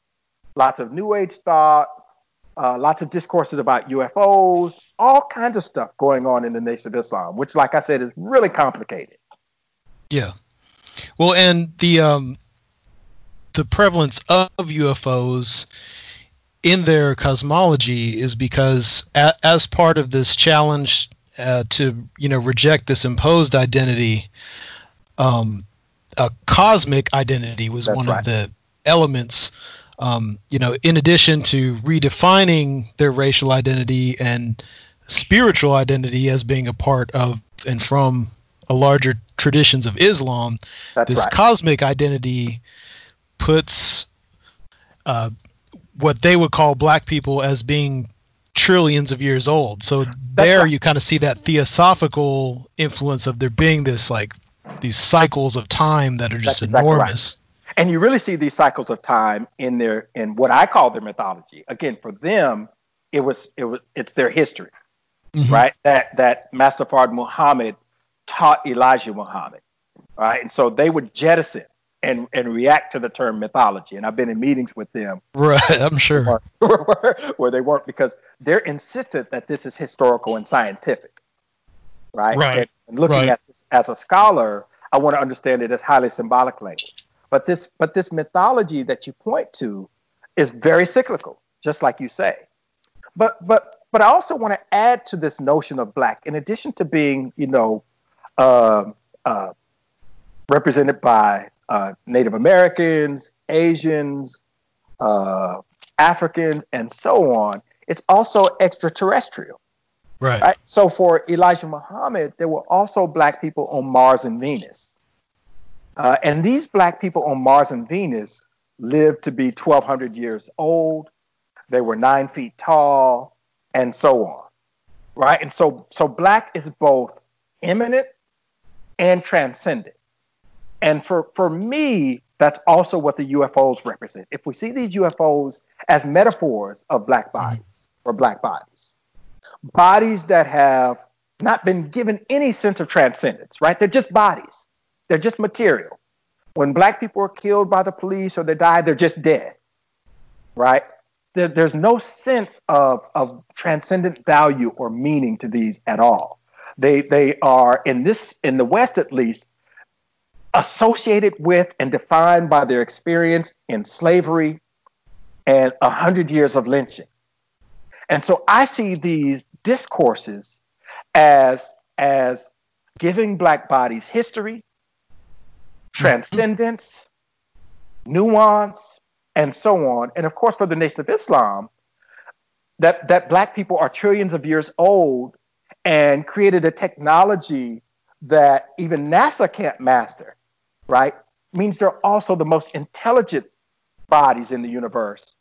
lots of New Age thought, uh, lots of discourses about UFOs, all kinds of stuff going on in the Nation of Islam, which, like I said, is really complicated. Yeah. Well, and the um, the prevalence of UFOs in their cosmology is because a, as part of this challenge uh, to you know reject this imposed identity, um, a cosmic identity was That's one right. of the elements. Um, you know, in addition to redefining their racial identity and spiritual identity as being a part of and from a larger traditions of Islam, That's this right. cosmic identity puts uh, what they would call black people as being trillions of years old. So there right. you kind of see that theosophical influence of there being this like these cycles of time that are just That's exactly right. enormous. and you really see these cycles of time in their in what I call their mythology. Again, for them, it was it was it's their history, Mhm. right? That that Master Muhammad taught Elijah Muhammad, right? And so they would jettison and and react to the term mythology. And I've been in meetings with them Right, I'm sure. where, (laughs) where they weren't because they're insistent that this is historical and scientific, right? Right, And, and looking right. at this as a scholar, I want to understand it as highly symbolic language. But this, but this mythology that you point to is very cyclical, just like you say. But but but I also want to add to this notion of black, in addition to being, you know, uh, uh, represented by uh, Native Americans, Asians, uh, Africans, and so on. It's also extraterrestrial. Right. Right? So for Elijah Muhammad, there were also black people on Mars and Venus. Uh, and these black people on Mars and Venus lived to be 1,200 years old. They were nine feet tall, and so on. Right? And so, so black is both immanent and transcendent. And for, for me, that's also what the UFOs represent. If we see these UFOs as metaphors of black mm-hmm. bodies or black bodies, bodies that have not been given any sense of transcendence, right? They're just bodies, they're just material. When black people are killed by the police or they die, they're just dead, right? There, there's no sense of, of transcendent value or meaning to these at all. They, they are, in this, in the West at least, associated with and defined by their experience in slavery and a hundred years of lynching. And so I see these discourses as as giving black bodies history, transcendence, nuance, and so on. And of course, for the Nation of Islam, that that black people are trillions of years old and created a technology that even NASA can't master, right? Means they're also the most intelligent bodies in the universe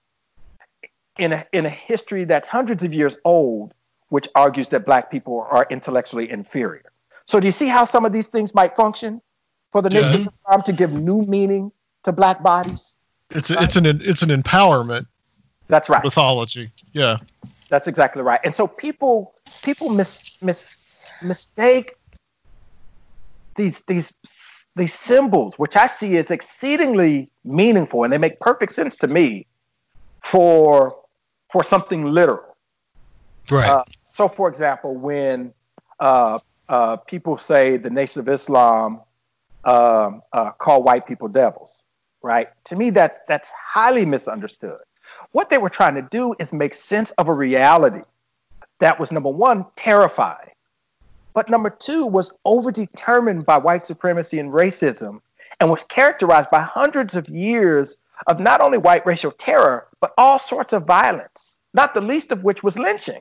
in a, in a history that's hundreds of years old, which argues that black people are intellectually inferior. So, do you see how some of these things might function for the nation of Islam to give new meaning to black bodies? It's a, it's an it's an empowerment That's right. mythology. Yeah. That's exactly right. And so people people mis, mis, mistake these these these symbols, which I see as exceedingly meaningful, and they make perfect sense to me, for for something literal. Right. Uh, so, for example, when uh, uh, people say the Nation of Islam um, uh, call white people devils, right? To me, that's that's highly misunderstood. What they were trying to do is make sense of a reality that was number one terrifying, but number two was overdetermined by white supremacy and racism, and was characterized by hundreds of years of not only white racial terror, but all sorts of violence, not the least of which was lynching.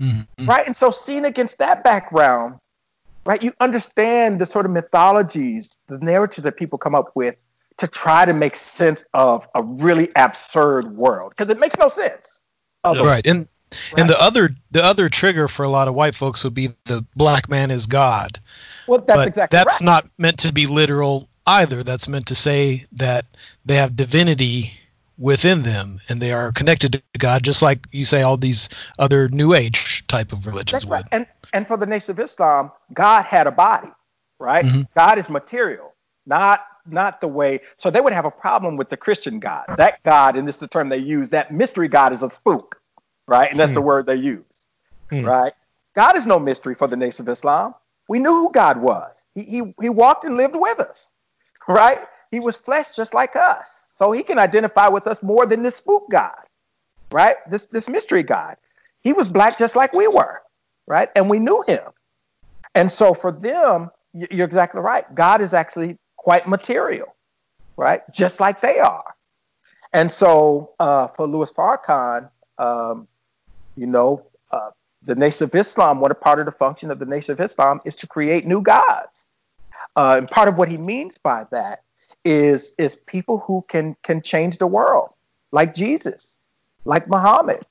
Mhm. Right? And so, seen against that background, right, you understand the sort of mythologies, the narratives that people come up with to try to make sense of a really absurd world because it makes no sense. Otherwise. Right. And and the other the other trigger for a lot of white folks would be the black man is God. Well, that's but exactly that's right. not meant to be literal either. That's meant to say that they have divinity within them and they are connected to God, just like you say all these other New Age type of religions That's would. right. And and for the Nation of Islam, God had a body, right? Mhm. God is material, not not the way. So they would have a problem with the Christian God. That God, and this is the term they use, that mystery God is a spook, right? And that's the word they use, Hmm. right? God is no mystery for the Nation of Islam. We knew who God was. He he he walked and lived with us, right? He was flesh just like us, so he can identify with us more than this spook God, right? This this mystery God. He was black just like we were right? And we knew him. And so for them, you're exactly right. God is actually quite material, right? Just like they are. And so uh, for Louis Farrakhan, um, you know, uh, the Nation of Islam, one part of the function of the Nation of Islam is to create new gods. Uh, and part of what he means by that is is people who can can change the world, like Jesus, like Muhammad,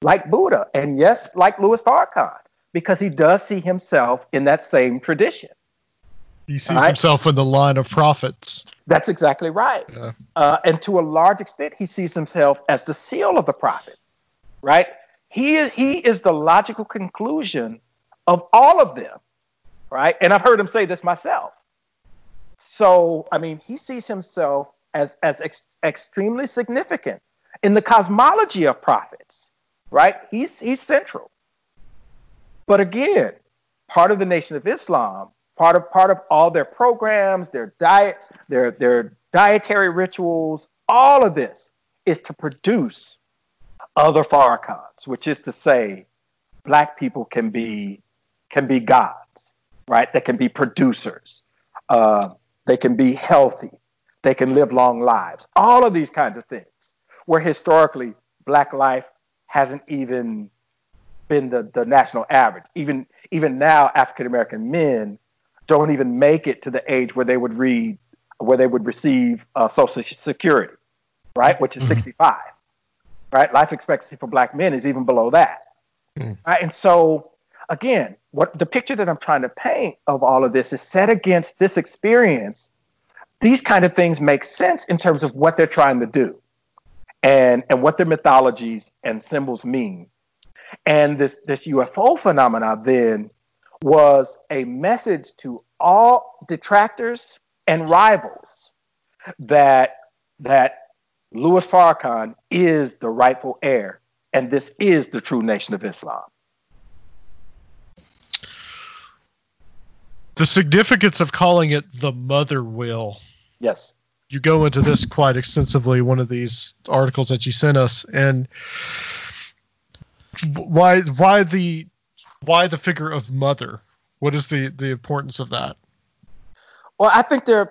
like Buddha, and yes, like Louis Farrakhan, because he does see himself in that same tradition. He sees Right. himself in the line of prophets. That's exactly right. Yeah. Uh, and to a large extent, he sees himself as the seal of the prophets, right? He is, he is the logical conclusion of all of them, right? And I've heard him say this myself. So, I mean, he sees himself as, as ex- extremely significant in the cosmology of prophets, right? He's, he's central. But again, part of the Nation of Islam, part of part of all their programs, their diet, their their dietary rituals, all of this is to produce other Farrakhan's, which is to say, black people can be can be gods, right? They can be producers. Uh, they can be healthy. They can live long lives. All of these kinds of things, where historically black life hasn't even been the, the national average. Even even now, African American men don't even make it to the age where they would read where they would receive uh, Social Security, right, which is 65. Right, life expectancy for black men is even below that. Hmm. Right, and so again, what the picture that I'm trying to paint of all of this is set against this experience. These kind of things make sense in terms of what they're trying to do, and and what their mythologies and symbols mean. And this this UFO phenomena then was a message to all detractors and rivals that that Louis Farrakhan is the rightful heir, and this is the true nation of Islam. The significance of calling it the mother wheel. Yes. You go into this quite extensively, one of these articles that you sent us, and why why the why the figure of mother? What is the the importance of that? Well, I think there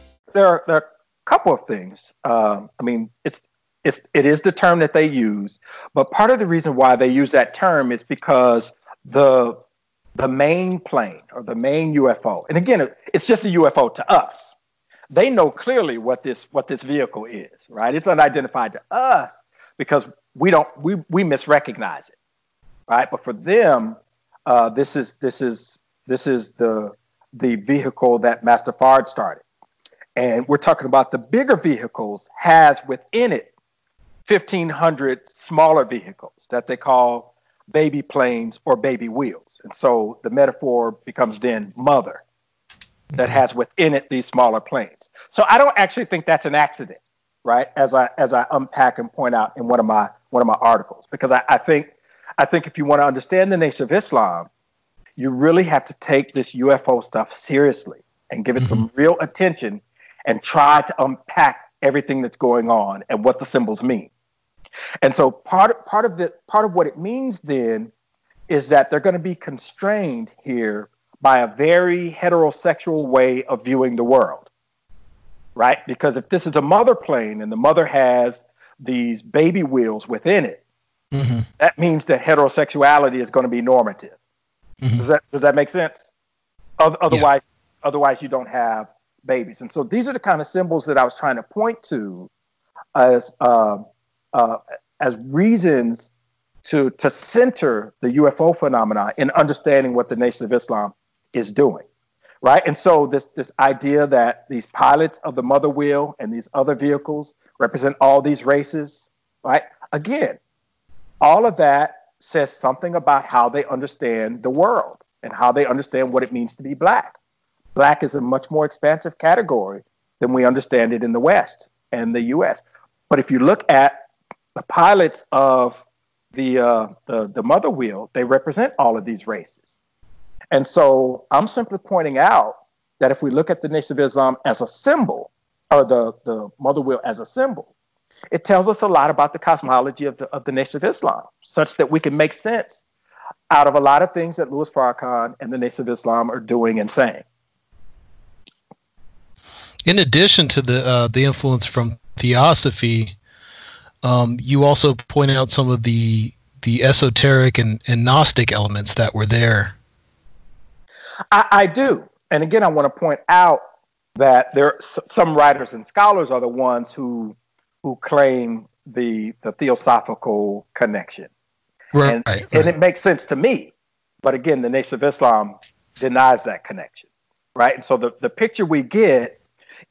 There are, there are a couple of things. Um, I mean, it's it's it is the term that they use, but part of the reason why they use that term is because the the main plane or the main UFO, and again, it's just a UFO to us. They know clearly what this what this vehicle is, right? It's unidentified to us because we don't we we misrecognize it, right? But for them, uh, this is this is this is the the vehicle that Master Fard started and we're talking about the bigger vehicles has within it 1500 smaller vehicles that they call baby planes or baby wheels. And so the metaphor becomes then mother that mm-hmm. has within it these smaller planes. So i don't actually think that's an accident right? As I as I unpack and point out in one of my one of my articles, because I, I think I think if you want to understand the Nation of Islam, you really have to take this UFO stuff seriously and give it some mm-hmm. real attention and try to unpack everything that's going on and what the symbols mean. And so part part of the part of what it means then is that they're going to be constrained here by a very heterosexual way of viewing the world. Right? Because if this is a mother plane and the mother has these baby wheels within it, hmm that means that heterosexuality is going to be normative. Mhm. Does that does that make sense? Oth- Otherwise, otherwise you don't have babies. And so these are the kind of symbols that I was trying to point to as uh, uh, as reasons to to center the UFO phenomena in understanding what the Nation of Islam is doing. Right. And so this this idea that these pilots of the mother wheel and these other vehicles represent all these races, right? Again, all of that says something about how they understand the world and how they understand what it means to be black. Black is a much more expansive category than we understand it in the West and the U.S. But if you look at the pilots of the uh, the, the mother wheel, they represent all of these races. And so I'm simply pointing out that if we look at the Nation of Islam as a symbol, or the, the mother wheel as a symbol, it tells us a lot about the cosmology of the, of the Nation of Islam, such that we can make sense out of a lot of things that Louis Farrakhan and the Nation of Islam are doing and saying. In addition to the uh, the influence from theosophy, um, you also point out some of the the esoteric and, and Gnostic elements that were there. I, I do. And again, I want to point out that there s- some writers and scholars are the ones who who claim the the theosophical connection. Right. and, right. and it makes sense to me. But again, the Nation of Islam denies that connection, right? And so the, the picture we get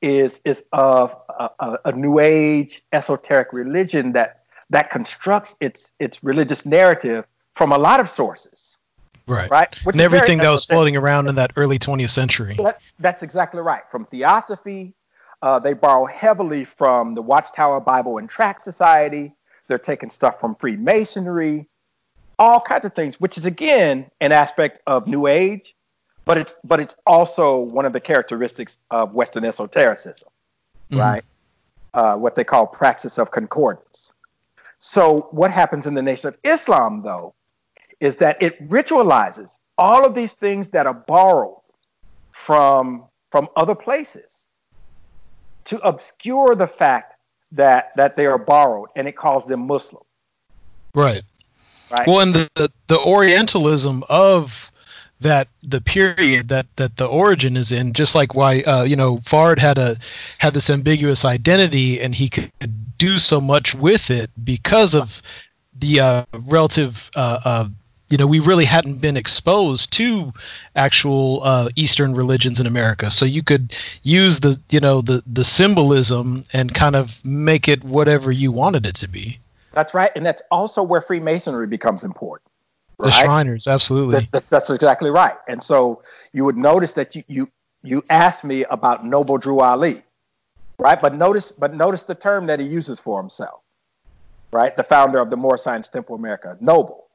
is is of a, a, a New Age esoteric religion that that constructs its its religious narrative from a lot of sources, right. right? Which And everything that was floating around in that early 20th century. That, that's exactly right. From Theosophy, uh, they borrow heavily from the Watchtower Bible and Tract Society. They're taking stuff from Freemasonry, all kinds of things, which is again an aspect of New Age, but it's but it's also one of the characteristics of Western esotericism, Mhm. right? Uh, what they call praxis of concordance. So what happens in the Nation of Islam, though, is that it ritualizes all of these things that are borrowed from from other places to obscure the fact that that they are borrowed, and it calls them Muslim. Right. Right. Well, and the, the the Orientalism of that the period that that the origin is in, just like why uh, you know Fard had a had this ambiguous identity, and he could do so much with it because of the uh, relative. Uh, uh, you know, we really hadn't been exposed to actual uh, Eastern religions in America, so you could use the you know the the symbolism and kind of make it whatever you wanted it to be. That's right, and that's also where Freemasonry becomes important. The? Shriners, absolutely. That, that- that's exactly right. And so you would notice that you you you asked me about Noble Drew Ali, right? But notice but notice the term that he uses for himself, right? The founder of the Moorish Science Temple America, Noble,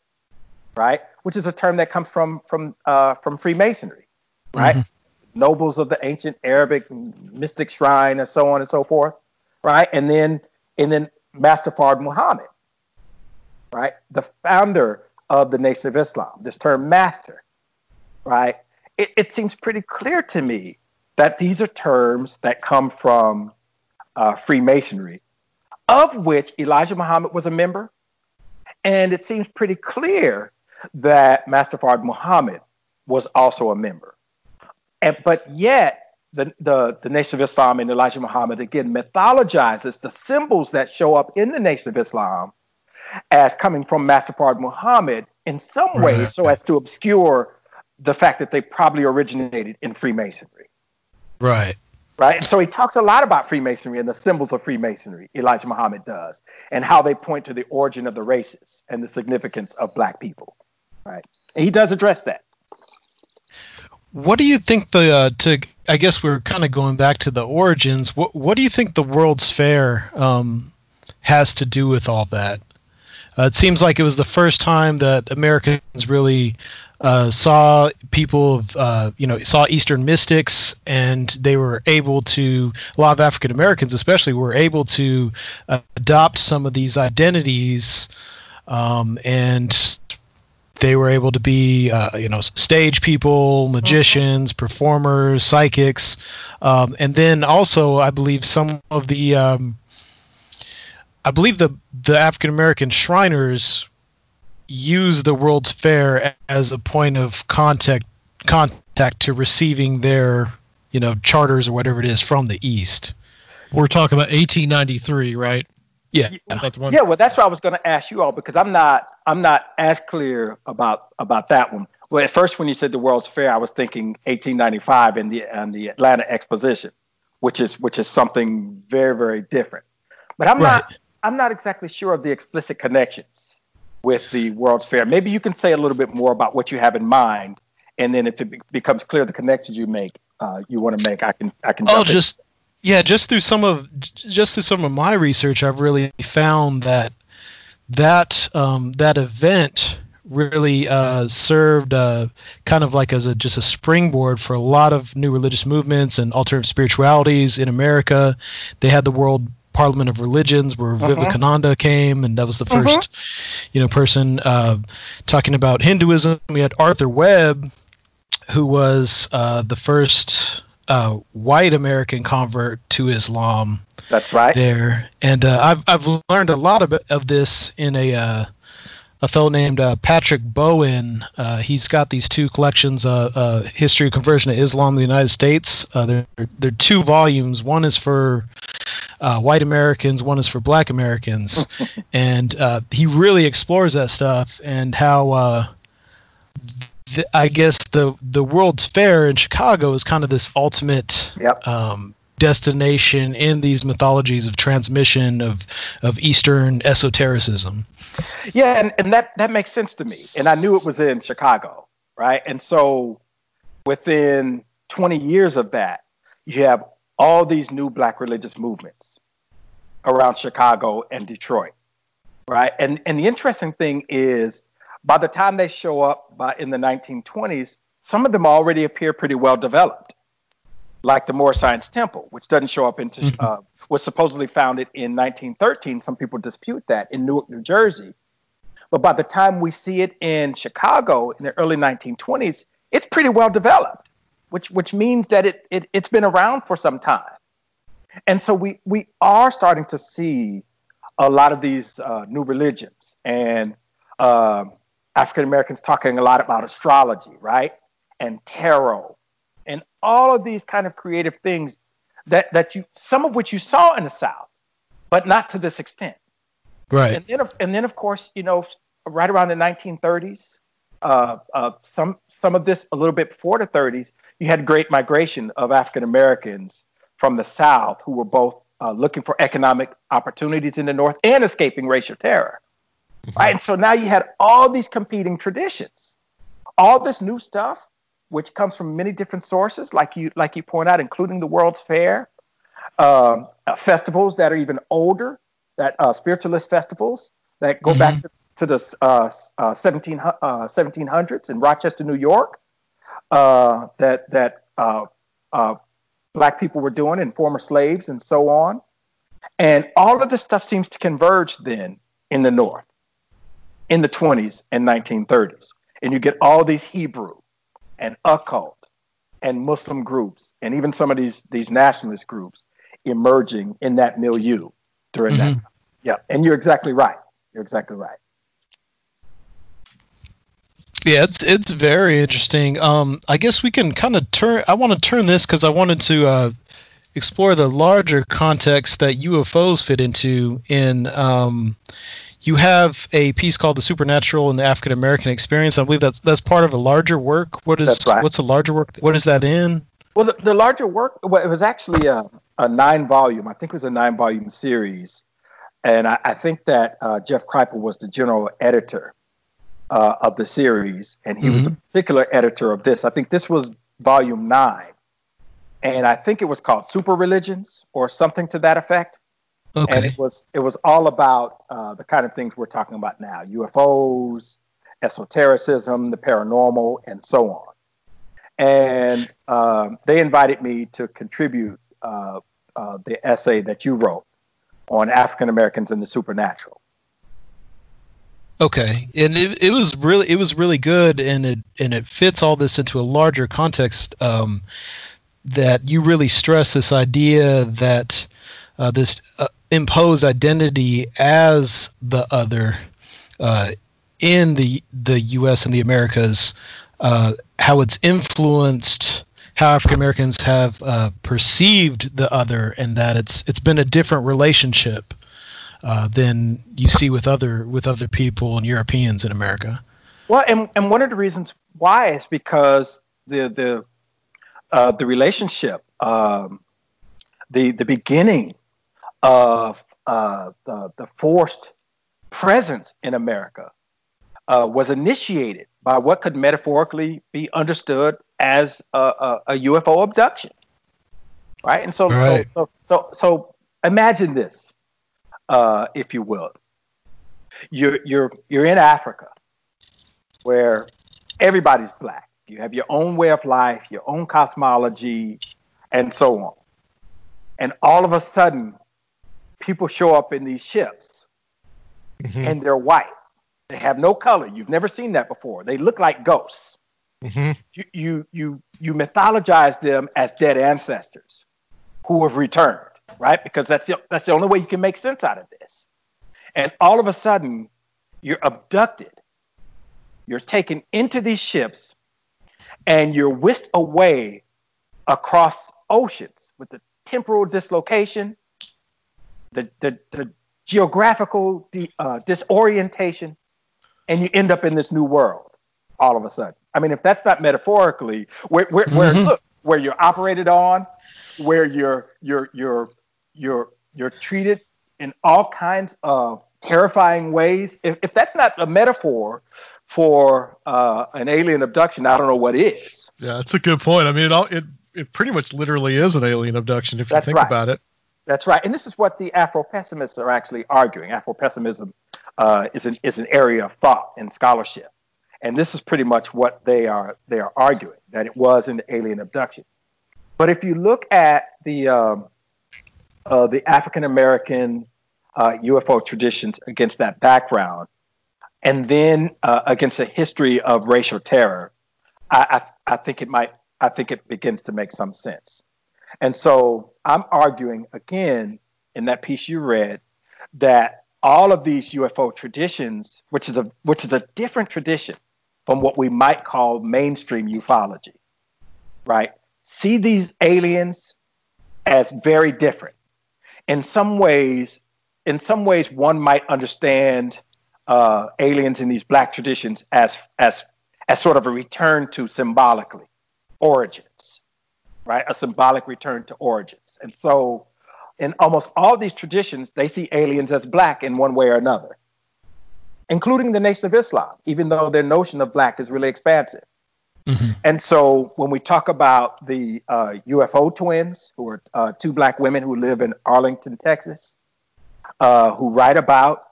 right? Which is a term that comes from from uh, from Freemasonry, right? Nobles of the ancient Arabic mystic shrine and so on and so forth, right? And then and then Master Fard Muhammad, right? The founder of the Nation of Islam. This term master, right? It, it seems pretty clear to me that these are terms that come from uh, Freemasonry, of which Elijah Muhammad was a member. And it seems pretty clear that Master Fard Muhammad was also a member. And, but yet, the, the, the Nation of Islam and Elijah Muhammad again mythologizes the symbols that show up in the Nation of Islam as coming from Master Fard Muhammad in some Right. so as to obscure the fact that they probably originated in Freemasonry. Right. Right. And so he talks a lot about Freemasonry and the symbols of Freemasonry, Elijah Muhammad does, and how they point to the origin of the races and the significance of black people. Right. And he does address that. What do you think the uh, to? I guess we're kind of going back to the origins. What What do you think the World's Fair um, has to do with all that? Uh, it seems like it was the first time that Americans really uh, saw people, of, uh, you know, saw Eastern mystics, and they were able to. A lot of African Americans, especially, were able to uh, adopt some of these identities, um, and they were able to be, uh, you know, stage people, magicians, performers, psychics, um, and then also, I believe some of the. Um, I believe the the African American Shriners use the World's Fair as a point of contact contact to receiving their you know charters or whatever it is from the East. We're talking about 1893, right? Yeah, Is that the one? Yeah, well, that's what I was going to ask you all because I'm not I'm not as clear about about that one. Well, at first when you said the World's Fair, I was thinking 1895 and the and the Atlanta Exposition, which is which is something very very different. But I'm not I'm not exactly sure of the explicit connections with the World's Fair. Maybe you can say a little bit more about what you have in mind, and then if it be- becomes clear the connections you make uh, you want to make, I can I can. Oh, jump in. just yeah, just through some of just through some of my research, I've really found that that um, that event really uh, served uh, kind of like as a just a springboard for a lot of new religious movements and alternative spiritualities in America. They had the World Parliament of Religions where Vivekananda came, and that was the 1st you know person uh, talking about Hinduism. We had Arthur Webb, who was uh, the first uh, white American convert to Islam that's right. there, and uh, I've I've learned a lot of of this in a uh, a fellow named uh, Patrick Bowen. Uh, he's got these two collections, uh, uh, History of Conversion to Islam in the United States. Uh, they're they're two volumes. One is for uh, white Americans, one is for Black Americans, (laughs) and uh, he really explores that stuff and how. Uh, th- I guess the the World's Fair in Chicago is kind of this ultimate Yep. um, destination in these mythologies of transmission of of Eastern esotericism. Yeah, and, and that that makes sense to me. And I knew it was in Chicago, right? And so within 20 years of that, you have all these new black religious movements around Chicago and Detroit, right? And and the interesting thing is by the time they show up by in the 1920s, some of them already appear pretty well developed. Like the Moorish Science Temple, which doesn't show up into uh, was supposedly founded in 1913. Some people dispute that in Newark, New Jersey. But by the time we see it in Chicago in the early 1920s, it's pretty well developed, which which means that it, it it's been around for some time. And so we we are starting to see a lot of these uh, new religions and um African Americans talking a lot about astrology, right, and tarot, and all of these kind of creative things that that you some of which you saw in the South, but not to this extent. Right. And then, of- and then of course, you know, right around the 1930s, uh, uh, some some of this a little bit before the 30s, you had great migration of African Americans from the South who were both uh, looking for economic opportunities in the North and escaping racial terror. Right, and so now you had all these competing traditions, all this new stuff, which comes from many different sources, like you like you point out, including the World's Fair, um, uh, festivals that are even older, that uh, spiritualist festivals that go back to, to the uh, uh, 17, uh, 1700s in Rochester, New York, uh, that that uh, uh, black people were doing and former slaves and so on. And all of this stuff seems to converge then in the North in the 20s and 1930s. And you get all these Hebrew and occult and Muslim groups and even some of these these nationalist groups emerging in that milieu during that. Yeah, and you're exactly right. You're exactly right. Yeah, it's it's very interesting. Um, I guess we can kind of turn. I want to turn this because I wanted to uh, explore the larger context that UFOs fit into. In um, you have a piece called "The Supernatural and the African American Experience." I believe that's that's part of a larger work. What is right. what's a larger work? What is that in? Well, the, the larger work, well, it was actually a, a nine volume, I think it was a nine volume series. And I, I think that uh, Jeff Kripal was the general editor uh, of the series, and he was the particular editor of this. I think this was volume nine, and I think it was called Super Religions or something to that effect. And it was it was all about uh, the kind of things we're talking about now: UFOs, esotericism, the paranormal, and so on. And um, they invited me to contribute uh, uh, the essay that you wrote on African Americans and the supernatural. Okay, and it, it was really it was really good, and it and it fits all this into a larger context. Um, that you really stress this idea that uh, this uh, imposed identity as the other uh, in the the U.S. and the Americas, uh, how it's influenced how African Americans have uh, perceived the other, and that it's it's been a different relationship uh, than you see with other with other people and Europeans in America. Well, and, and one of the reasons why is because the the uh, the relationship, um, the the beginning of uh, the the forced presence in America uh, was initiated by what could metaphorically be understood as a, a, a UFO abduction, right? And so, Right. so, so, so, so imagine this, uh, if you will. You're you're you're in Africa, where everybody's black. You have your own way of life, your own cosmology, and so on. And all of a sudden, people show up in these ships, Mhm. and they're white. They have no color. You've never seen that before. They look like ghosts. Mhm. You you you you mythologize them as dead ancestors who have returned, right? Because that's the that's the only way you can make sense out of this. And all of a sudden, you're abducted. You're taken into these ships, and you're whisked away across oceans with the temporal dislocation, the the, the geographical de, uh, disorientation, and you end up in this new world all of a sudden. I mean, if that's not metaphorically, where where, where Mhm. look, where you're operated on, where you're you're you're you're you're treated in all kinds of terrifying ways. If if that's not a metaphor for uh, an alien abduction, I don't know what is. Yeah, that's a good point. I mean, it all, it it pretty much literally is an alien abduction if you That's think right. about it. That's right, and this is what the Afro-pessimists are actually arguing. Afro-pessimism uh, is an is an area of thought and scholarship, and this is pretty much what they are they are arguing that it was an alien abduction. But if you look at the um, uh, the African American uh, UFO traditions against that background, and then uh, against a history of racial terror, I, I I think it might I think it begins to make some sense. And so I'm arguing again in that piece you read that all of these UFO traditions, which is a which is a different tradition from what we might call mainstream ufology, right? See these aliens as very different. In some ways, in some ways, one might understand uh, aliens in these black traditions as as as sort of a return to symbolically origins right? A symbolic return to origins. And so, in almost all these traditions, they see aliens as black in one way or another, including the Nation of Islam, even though their notion of black is really expansive. And so, when we talk about the uh, UFO twins, who are uh, two black women who live in Arlington, Texas, uh, who write about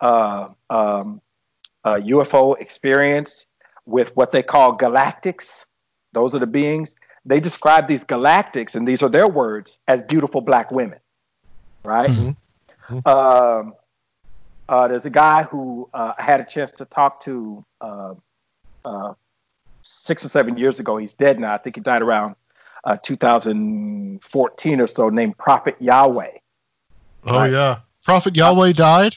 uh, um, UFO experience with what they call galactics, those are the beings they describe these galactics, and these are their words, as beautiful black women, right? Um, uh, there's a guy who uh, I had a chance to talk to uh, uh, six or seven years ago. He's dead now. I think he died around uh, 2014 or so, named Prophet Yahweh. Oh Right. yeah, Prophet Yahweh died.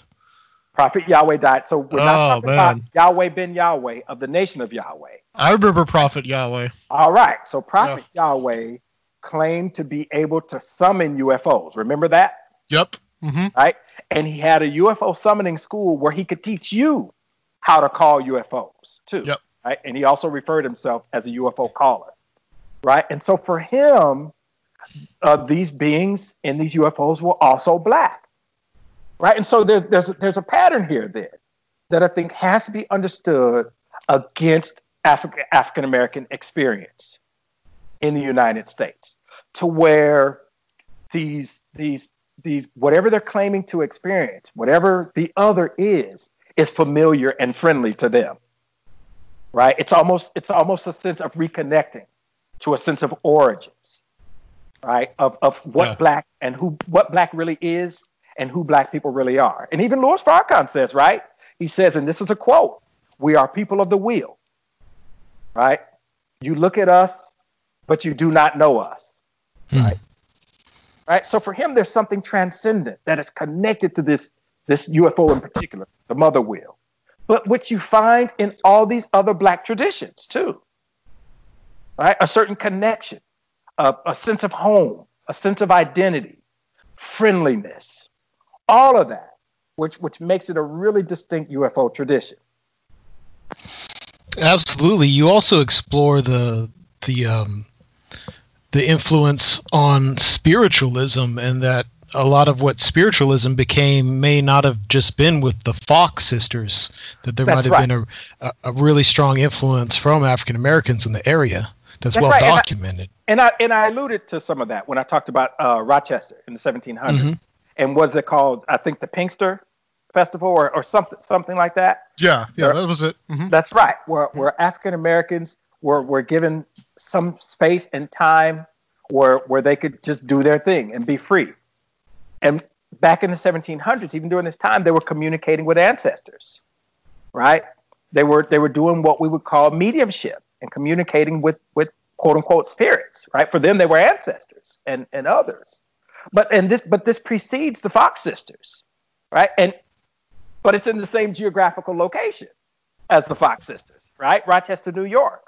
Prophet Yahweh died. So we're not Oh, talking about. Yahweh ben Yahweh of the nation of Yahweh. I remember Prophet Yahweh. All right. So Prophet Yahweh claimed to be able to summon UFOs. Remember that? Yep. hmm Right? And he had a UFO summoning school where he could teach you how to call UFOs too. Yep. Right? And he also referred himself as a UFO caller. Right? And so for him, uh, these beings in these UFOs were also black. Right? And so there's there's there's a pattern here then that I think has to be understood against African African American experience. in the United States to where these these these whatever they're claiming to experience, whatever the other is, is familiar and friendly to them. Right? It's almost it's almost a sense of reconnecting to a sense of origins, right? Of of what Yeah. black and who what black really is and who black people really are. And even Louis Farrakhan says, right? He says, and this is a quote: "We are people of the wheel." Right? You look at us, but you do not know us. Hmm. Right? Right? So for him, there's something transcendent that is connected to this this UFO in particular, the mother wheel, but which you find in all these other black traditions too. Right? A certain connection, a, a sense of home, a sense of identity, friendliness, all of that, which which makes it a really distinct UFO tradition. Absolutely. You also explore the the um, the influence on spiritualism, and that a lot of what spiritualism became may not have just been with the Fox sisters. That there That's might have right. been a, a, really strong influence from African Americans in the area. That's, That's well right, and I- documented. And I and I alluded to some of that when I talked about uh, Rochester in the 1700s, Mhm. And was it called? I think the Pinkster Festival or, or something something like that. Yeah, yeah, Sure. that was it. Mhm. That's right. Where where African Americans were were given some space and time where where they could just do their thing and be free. And back in the 1700s, even during this time, they were communicating with ancestors, right? They were they were doing what we would call mediumship and communicating with with quote unquote spirits, right? For them, they were ancestors and and others. But and this but this precedes the Fox sisters, right? And but it's in the same geographical location as the Fox sisters, right? Rochester, New York.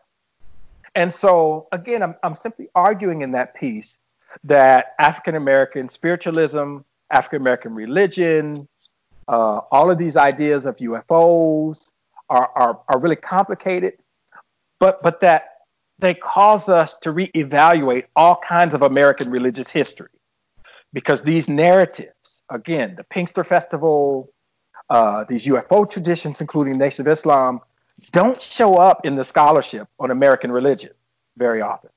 And so, again, I'm, I'm simply arguing in that piece that African American spiritualism, African American religion, uh, all of these ideas of UFOs are, are, are really complicated, but, but that they cause us to reevaluate all kinds of American religious history. Because these narratives, again, the Pinkster Festival, uh, these UFO traditions, including Nation of Islam, don't show up in the scholarship on American religion very often.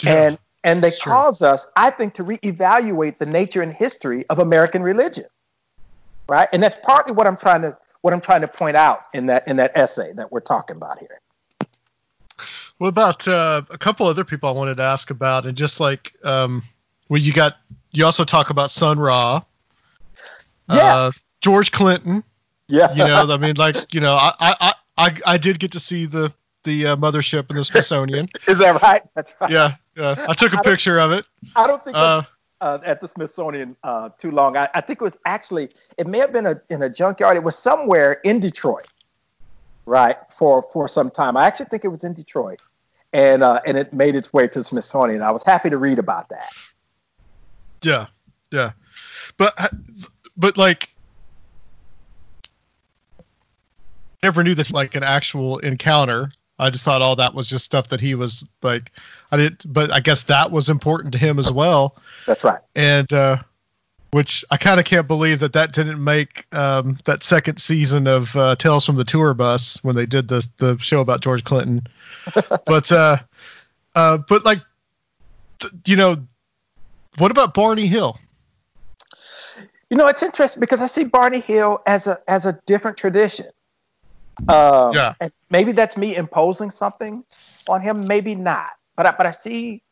Yeah. And and they It's true. cause us, I think, to reevaluate the nature and history of American religion. Right? And that's partly what I'm trying to what I'm trying to point out in that in that essay that we're talking about here. What about uh, a couple other people I wanted to ask about, and just like, um, well, you got, you also talk about Sun Ra, Yeah. uh, George Clinton. Yeah. You know, I mean, like, you know, I, I, I, I, did get to see the the uh, mothership in the Smithsonian. (laughs) Is that right? That's right. Yeah, yeah. I took a I picture of it. I don't think Uh, uh, at the Smithsonian uh, too long. I, I think it was actually it may have been a, in a junkyard. It was somewhere in Detroit, right? For for some time. I actually think it was in Detroit, and uh, and it made its way to the Smithsonian. I was happy to read about that. Yeah, yeah. But but like never knew that like an actual encounter. I just thought all that was just stuff that he was like I didn't but I guess that was important to him as well. That's right. And uh which I kind of can't believe that that didn't make um, that second season of uh, Tales from the Tour Bus when they did the the show about George Clinton. (laughs) but uh, uh, but like, th- you know, what about Barney Hill? You know, it's interesting because I see Barney Hill as a as a different tradition. Um, Yeah. And maybe that's me imposing something on him. Maybe not. But I, but I see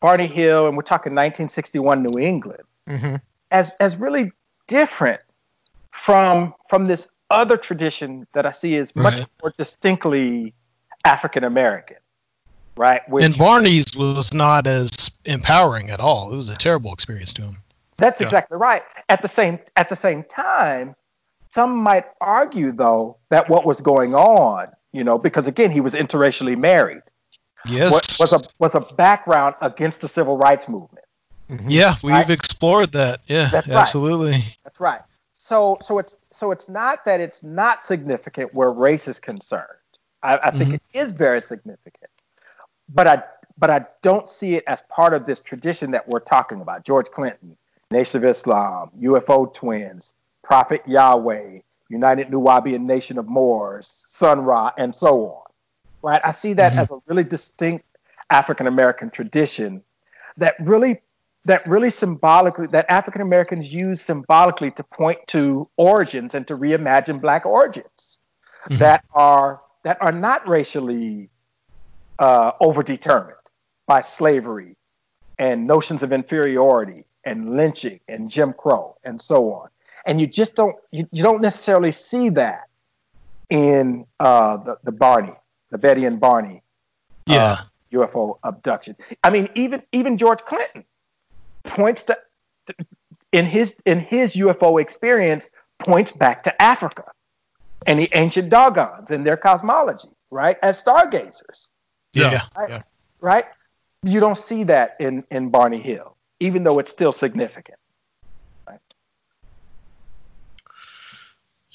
Barney Hill, and we're talking 1961 New England, Mm-hmm. as as really different from from this other tradition that I see as much Right. more distinctly African American, right? Which, and Barney's was not as empowering at all. It was a terrible experience to him. That's Yeah. exactly right. At the same at the same time, some might argue though that what was going on, you know, because again he was interracially married, Yes. was, was a was a background against the civil rights movement. yeah, we've Right. explored that. Yeah, That's right. absolutely. That's right. So so it's so it's not that it's not significant where race is concerned. I, I think Mhm. it is very significant, but I but I don't see it as part of this tradition that we're talking about. George Clinton, Nation of Islam, UFO twins, Prophet Yahweh, United Nuwaubian Nation of Moors, Sun Ra, and so on. Right? I see that Mhm. as a really distinct African American tradition that really that really symbolically that African Americans use symbolically to point to origins and to reimagine black origins Mhm. that are that are not racially uh, overdetermined by slavery and notions of inferiority and lynching and Jim Crow and so on. And you just don't you, you don't necessarily see that in uh, the the Barney, the Betty and Barney Yeah. UFO abduction. I mean, even even George Clinton points to in his in his UFO experience points back to Africa and the ancient Dogons and their cosmology, right? As stargazers, yeah. Right. yeah. right? You don't see that in in Barney Hill, even though it's still significant.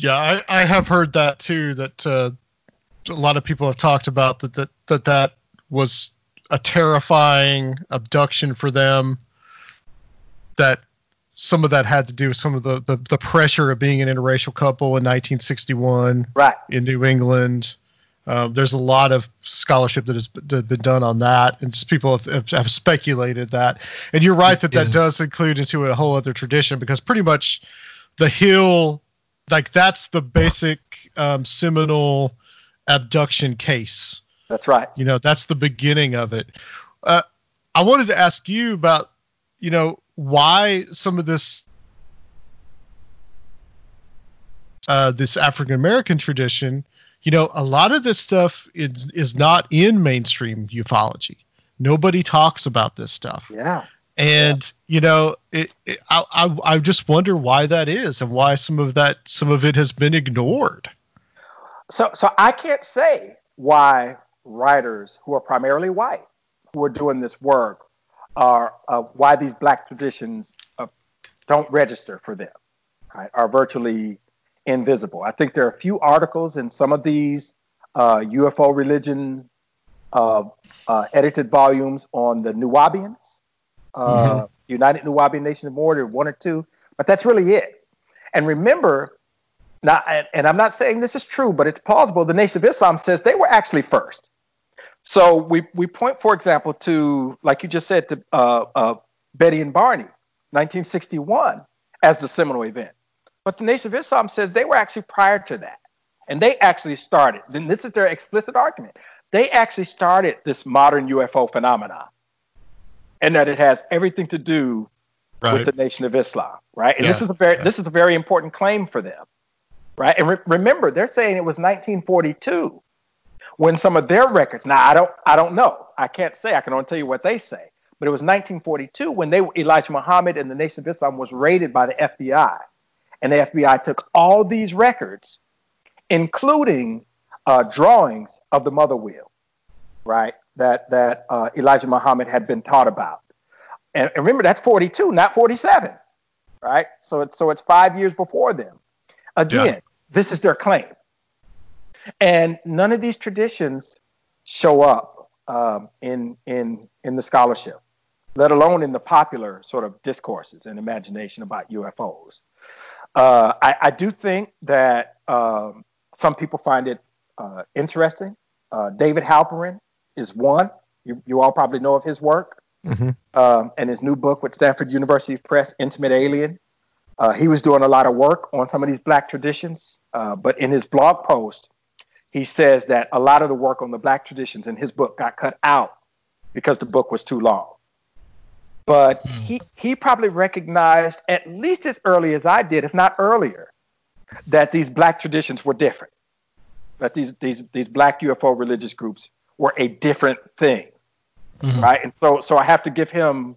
Yeah, I, I have heard that too. That uh, a lot of people have talked about that that that that was a terrifying abduction for them. That some of that had to do with some of the the, the pressure of being an interracial couple in 1961 Right. in New England. Um, there's a lot of scholarship that has b- that been done on that, and just people have, have, have speculated that. And you're right that that Yeah. does include into a whole other tradition because pretty much the hill, like that's the basic um, seminal abduction case. That's right. You know, that's the beginning of it. Uh, I wanted to ask you about, you know, why some of this uh, this African American tradition, you know, a lot of this stuff is is not in mainstream ufology. Nobody talks about this stuff, Yeah. and you know, it, it, I, I I just wonder why that is, and why some of that some of it has been ignored. So so I can't say why writers who are primarily white who are doing this work are uh, why these black traditions uh, don't register for them, right? Are virtually invisible. I think there are a few articles in some of these uh, UFO religion uh, uh, edited volumes on the Nuwaubians, uh, United Nuwaubian Nation of Order, one or two, but that's really it. And remember, now, and, and I'm not saying this is true, but it's plausible. The Nation of Islam says they were actually first. So we, we point, for example, to, like you just said, to uh, uh, Betty and Barney, 1961, as the seminal event. But the Nation of Islam says they were actually prior to that. And they actually started, then this is their explicit argument. They actually started this modern UFO phenomenon. And that it has everything to do with the Nation of Islam, right? And this is a very yeah. this is a very important claim for them, right? And re- remember, they're saying it was 1942 when some of their records. Now, I don't I don't know. I can't say. I can only tell you what they say. But it was 1942 when they Elijah Muhammad and the Nation of Islam was raided by the FBI, and the FBI took all these records, including uh, drawings of the mother wheel, right? That that uh, Elijah Muhammad had been taught about. And, and remember, that's 42, not 47, right? So it's so it's five years before them. Again, Yeah. this is their claim, and none of these traditions show up um, in in in the scholarship, let alone in the popular sort of discourses and imagination about UFOs. Uh, I, I do think that um, some people find it uh, interesting. Uh, David Halperin is one. You, you all probably know of his work Mhm. um, and his new book with Stanford University Press, Intimate Alien. Uh, he was doing a lot of work on some of these black traditions, uh, but in his blog post, he says that a lot of the work on the black traditions in his book got cut out because the book was too long. But he, he probably recognized, at least as early as I did, if not earlier, that these black traditions were different, that these, these, these black UFO religious groups were a different thing Mhm. right? And so, so I have to give him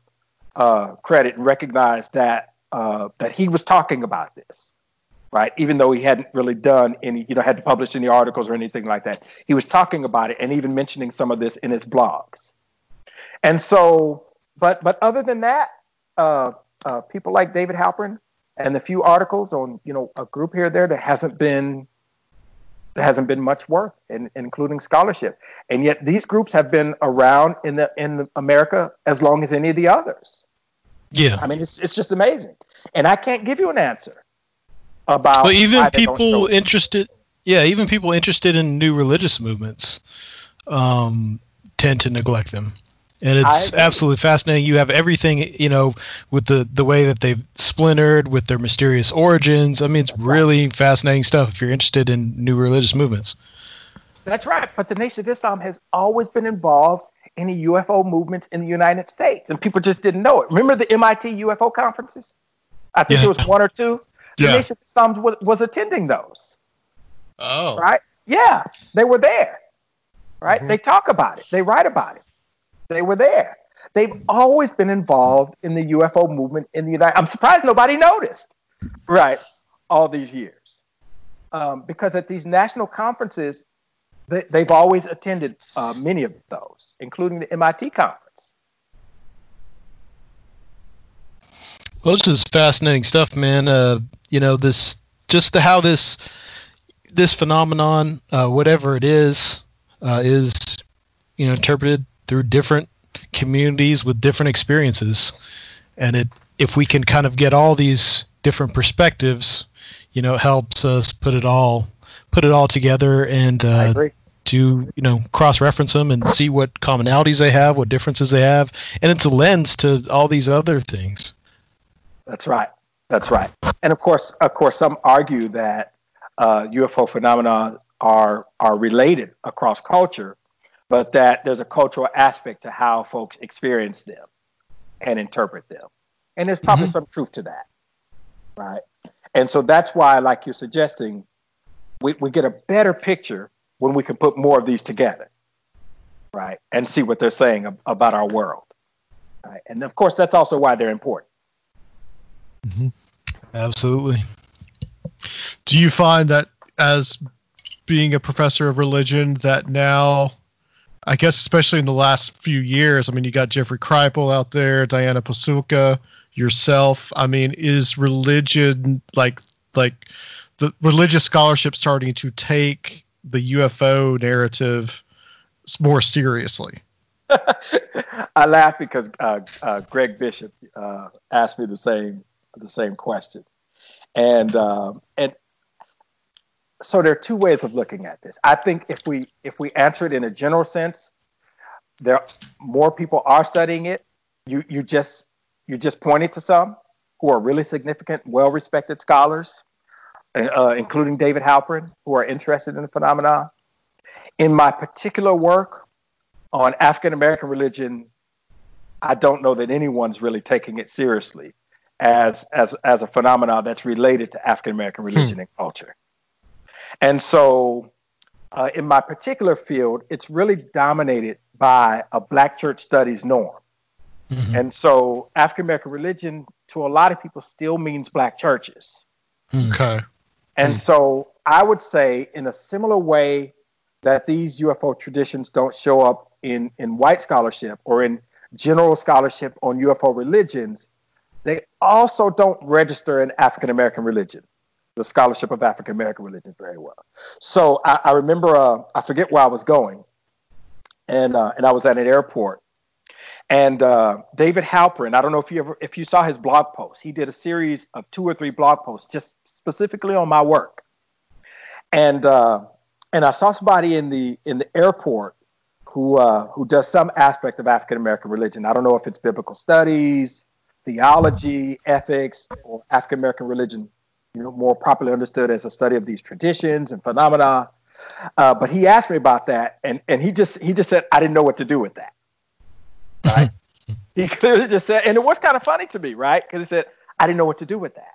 uh, credit and recognize that uh, that he was talking about this, right? Even though he hadn't really done any, you know, had to publish any articles or anything like that, he was talking about it and even mentioning some of this in his blogs. And so, but but other than that, uh, uh, people like David Halperin and the few articles on, you know, a group here there that hasn't been there hasn't been much work, in, including scholarship. And yet these groups have been around in the in America as long as any of the others. Yeah. I mean, it's it's just amazing. And I can't give you an answer about. But even why they don't people interested, yeah, even people interested in new religious movements, um, tend to neglect them. And it's absolutely fascinating. You have everything, you know, with the the way that they've splintered, with their mysterious origins. I mean, it's really fascinating stuff if you're interested in new religious movements. That's right. But the Nation of Islam has always been involved in the UFO movements in the United States, and people just didn't know it. Remember the MIT UFO conferences? I think Yeah. it was one or two. The Yeah. Nation of Islam was, was attending those, Oh. right? Yeah, they were there, right? Mhm. They talk about it, they write about it. They were there. They've always been involved in the UFO movement in the United. I'm surprised nobody noticed, right? All these years, um, because at these national conferences, they, they've always attended uh, many of those, including the MIT conference. Well, this is fascinating stuff, man. Uh, you know, this just the, how this this phenomenon, uh, whatever it is, uh, is you know interpreted through different communities with different experiences, and it if we can kind of get all these different perspectives, you know, it helps us put it all put it all together and uh, to you know cross reference them and see what commonalities they have, what differences they have, and it's a lens to all these other things. That's right. That's right. And of course, of course, some argue that uh, UFO phenomena are are related across culture, but that there's a cultural aspect to how folks experience them and interpret them. And there's probably mm-hmm. some truth to that, right? And so that's why, like you're suggesting, we, we get a better picture when we can put more of these together, right? And see what they're saying ab- about our world. Right? And of course, that's also why they're important. Mm-hmm. Absolutely. Do you find that as being a professor of religion that now I guess especially in the last few years, I mean you got Jeffrey Kripal out there, Diana Pasulka, yourself. I mean, is religion like like the religious scholarship starting to take the UFO narrative more seriously? (laughs) I laugh because uh, uh, Greg Bishop uh, asked me the same the same question, and um, and so there are two ways of looking at this. I think if we if we answer it in a general sense, there more people are studying it. You you just you just pointed to some who are really significant, well respected scholars, uh, including David Halperin, who are interested in the phenomenon. In my particular work, on African American religion, I don't know that anyone's really taking it seriously as as as a phenomenon that's related to African American religion and culture. And so, uh, in my particular field, it's really dominated by a Black church studies norm. Mm-hmm. And so, African American religion to a lot of people still means Black churches. Mm. Okay. And mm. so I would say, in a similar way that these UFO traditions don't show up in, in white scholarship or in general scholarship on UFO religions, they also don't register in African American religion, the scholarship of African American religion, very well. So I, I remember, uh, I forget where I was going, and uh, and I was at an airport, and uh, David Halperin. I don't know if you ever if you saw his blog post. He did a series of two or three blog posts just specifically on my work, and uh, and I saw somebody in the in the airport who uh, who does some aspect of African American religion. I don't know if it's biblical studies, theology, ethics, or African American religion. You know, more properly understood as a study of these traditions and phenomena. Uh, but he asked me about that, and and he just he just said I didn't know what to do with that. Right? (laughs) he clearly just said, and it was kind of funny to me, right? Because he said I didn't know what to do with that,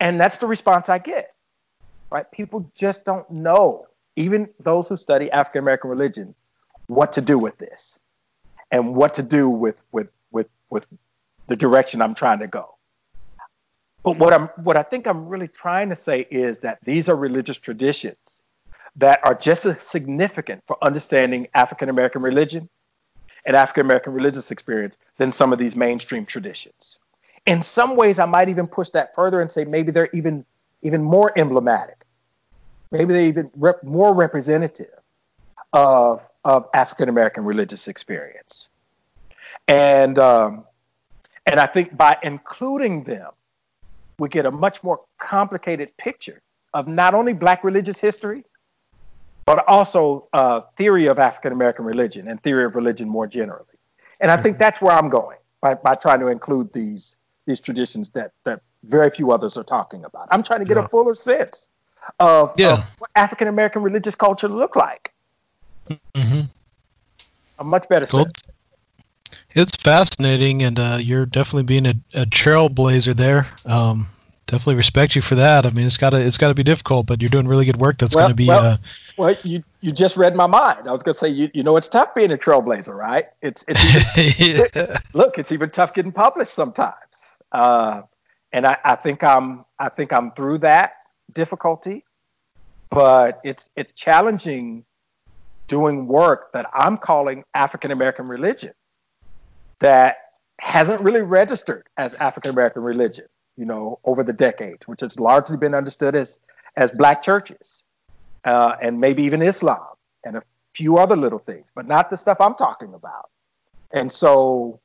and that's the response I get. Right? People just don't know, even those who study African American religion, what to do with this, and what to do with with with with the direction I'm trying to go. But what I'm what I think I'm really trying to say is that these are religious traditions that are just as significant for understanding African American religion and African American religious experience than some of these mainstream traditions. In some ways, I might even push that further and say maybe they're even even more emblematic. Maybe they're even rep- more representative of of African American religious experience. And um, and I think by including them, we get a much more complicated picture of not only Black religious history, but also uh, theory of African American religion and theory of religion more generally. And I think that's where I'm going by, by trying to include these these traditions that that very few others are talking about. I'm trying to get Yeah. a fuller sense of, Yeah. of what African American religious culture look like. hmm A much better Cool. sense. It's fascinating, and uh, you're definitely being a, a trailblazer there. Um, definitely respect you for that. I mean, it's gotta it's gotta be difficult, but you're doing really good work. That's Well- gonna be well- uh, Well, you you just read my mind. I was going to say you you know it's tough being a trailblazer, right? It's it's even, (laughs) (laughs) look, it's even tough getting published sometimes. Uh, and I, I think I'm I think I'm through that difficulty, but it's it's challenging doing work that I'm calling African American religion that hasn't really registered as African American religion, you know, over the decades, which has largely been understood as as black churches uh, and maybe even Islam and a few other little things, but not the stuff I'm talking about. And so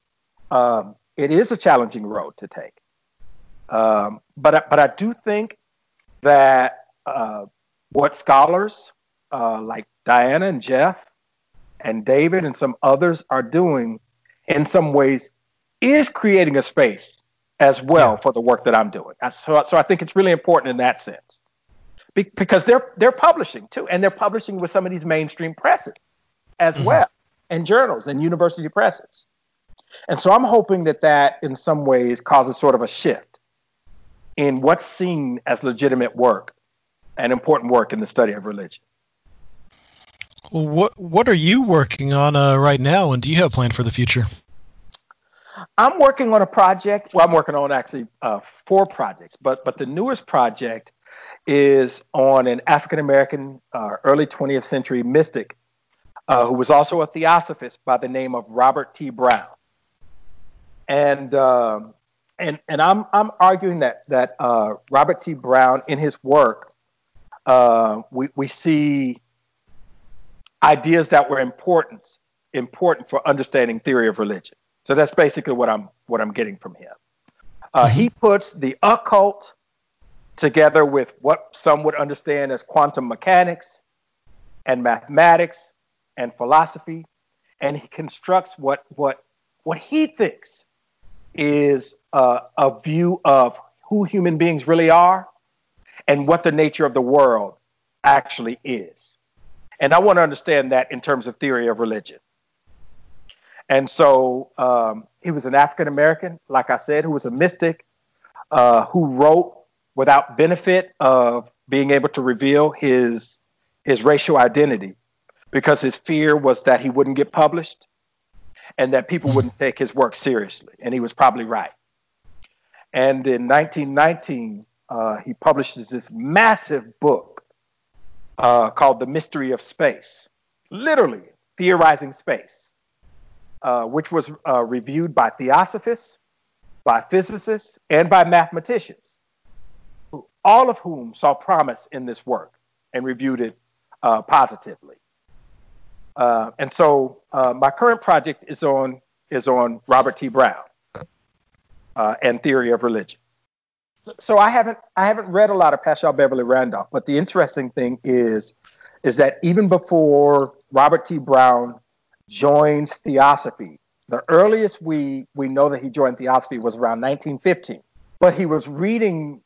um, it is a challenging road to take. Um, but but I do think that uh, what scholars uh, like Diana and Jeff and David and some others are doing, in some ways, is creating a space as well for the work that I'm doing. So so I think it's really important in that sense Be- because they're they're publishing too, and they're publishing with some of these mainstream presses as mm-hmm. well, and journals and university presses. And so I'm hoping that that in some ways causes sort of a shift in what's seen as legitimate work and important work in the study of religion. Well, what what are you working on uh, right now, and do you have a plan for the future? I'm working on a project. Well, I'm working on actually uh, four projects, but but the newest project is on an African American uh, early 20th century mystic uh, who was also a theosophist by the name of Robert T. Browne. And um, and and I'm I'm arguing that that uh, Robert T. Browne in his work uh, we we see ideas that were important important for understanding theory of religion. So that's basically what I'm what I'm getting from him. Uh, He puts the occult together with what some would understand as quantum mechanics and mathematics and philosophy, and he constructs what what what he thinks is uh, a view of who human beings really are and what the nature of the world actually is. And I want to understand that in terms of theory of religion. And so um, he was an African American, like I said, who was a mystic, uh, who wrote without benefit of being able to reveal his his racial identity, because his fear was that he wouldn't get published, and that people wouldn't take his work seriously. And he was probably right. And in 1919, uh, he publishes this massive book uh, called The Mystery of Space, literally theorizing space, uh, which was uh, reviewed by theosophists, by physicists, and by mathematicians, who- all of whom saw promise in this work and reviewed it uh, positively. Uh, and so uh, my current project is on is on Robert T. Browne and theory of religion. So, I haven't I haven't read a lot of Paschal Beverly Randolph, but the interesting thing is is that even before Robert T. Browne joins Theosophy, the earliest we we know that he joined Theosophy was around 1915, but he was reading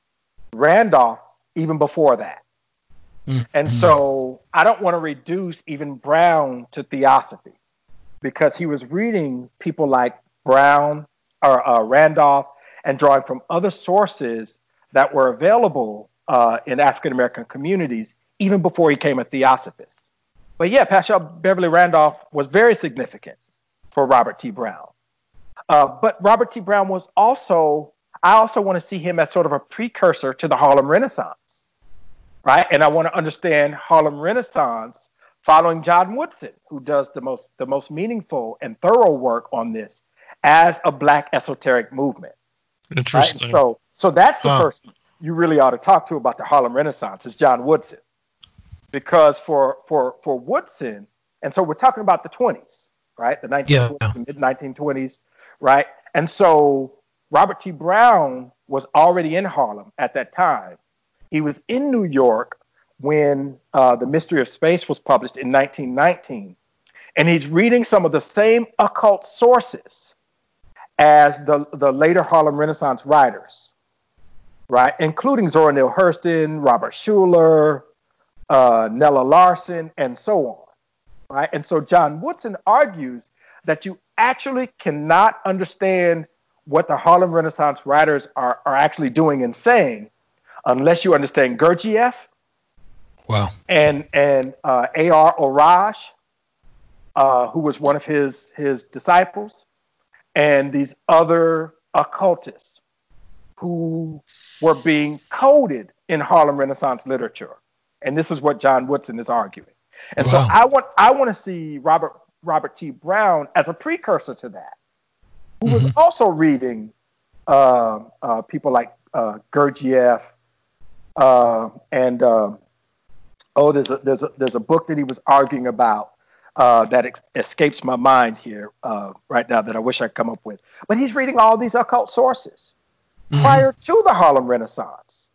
Randolph even before that. And so I don't want to reduce even Browne to theosophy because he was reading people like Browne or uh, Randolph and drawing from other sources that were available uh, in African American communities even before he became a theosophist. But yeah, Paschal Beverly Randolph was very significant for Robert T. Browne. Uh, but Robert T. Browne was also, I also want to see him as sort of a precursor to the Harlem Renaissance right? And I want to understand Harlem Renaissance following Jon Woodson, who does the most the most meaningful and thorough work on this as a Black esoteric movement. Right? Interesting. So so that's the Huh. person you really ought to talk to about the Harlem Renaissance is Jon Woodson, because for for for Woodson, and so we're talking about the 20s, right? The 1920s, Yeah. the mid 1920s, right? And so Robert T. Browne was already in Harlem at that time. He was in New York when uh, The Mystery of Space was published in 1919. And he's reading some of the same occult sources as the, the later Harlem Renaissance writers, right? Including Zora Neale Hurston, Robert Schuller, uh, Nella Larsen, and so on, right? And so Jon Woodson argues that you actually cannot understand what the Harlem Renaissance writers are, are actually doing and saying unless you understand Gurdjieff Wow. and and uh, A.R. Orage, uh, who was one of his his disciples, and these other occultists who were being coded in Harlem Renaissance literature. And this is what Jon Woodson is arguing. And so I want I want to see Robert Robert T. Browne as a precursor to that, who was also reading uh, uh, people like uh, Gurdjieff uh, and um, oh, there's a there's a there's a book that he was arguing about uh, that ex- escapes my mind here uh, right now that I wish I'd come up with. But he's reading all these occult sources prior to the Harlem Renaissance,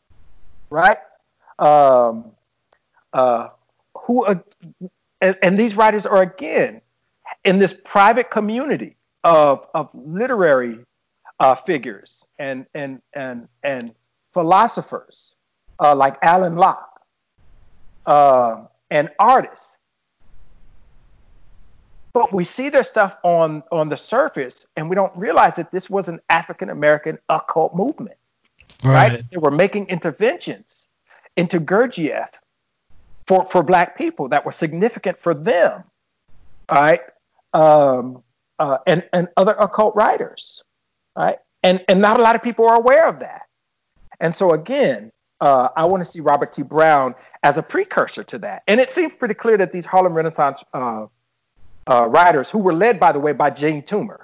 right? Um, uh, who uh, and, and these writers are again in this private community of of literary uh, figures and and and and philosophers uh, like Alain Locke uh, and artists. But we see their stuff on on the surface, and we don't realize that this was an African American occult movement, right. They were making interventions into Gurdjieff for for Black people that were significant for them, right? Um, uh, and and other occult writers, right? And and not a lot of people are aware of that. And so again, uh, I want to see Robert T. Browne as a precursor to that. And it seems pretty clear that these Harlem Renaissance uh, uh, writers, who were led, by the way, by Jean Toomer,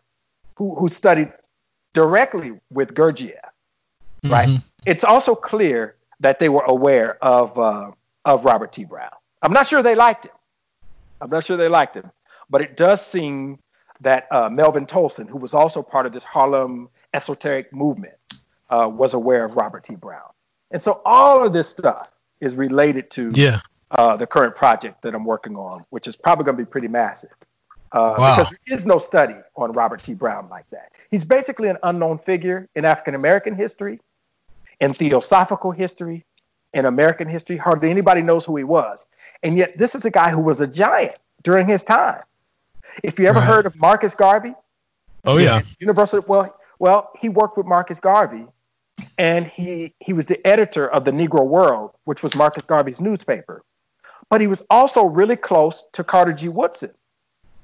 who, who studied directly with Gurdjieff, right? It's also clear that they were aware of uh, of Robert T. Browne. I'm not sure they liked him. I'm not sure they liked him, but it does seem that uh, Melvin Tolson, who was also part of this Harlem esoteric movement, uh, was aware of Robert T. Browne. And so all of this stuff is related to Yeah. uh, the current project that I'm working on, which is probably going to be pretty massive. Uh, Wow. Because there is no study on Robert T. Browne like that. He's basically an unknown figure in African American history, in theosophical history, in American history. Hardly anybody knows who he was. And yet, this is a guy who was a giant during his time. If you ever Right. heard of Marcus Garvey, Oh yeah. Universal. Well, well, he worked with Marcus Garvey, and he he was the editor of the Negro World, which was Marcus Garvey's newspaper. But he was also really close to Carter G. Woodson,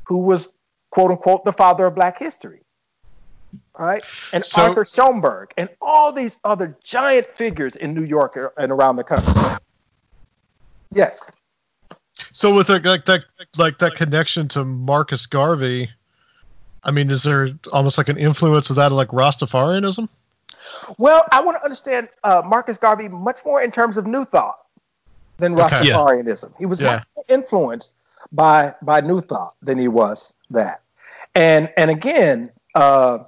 who was quote unquote the father of Black history, right? And So- Arthur Schomburg, and all these other giant figures in New York and around the country. Yes. So with that, like that, like that connection to Marcus Garvey, I mean, is there almost like an influence of that, like Rastafarianism? Well, I want to understand uh, Marcus Garvey much more in terms of New Thought than Okay. Yeah. Rastafarianism. He was Yeah. much more influenced by by New Thought than he was that. And and again, uh,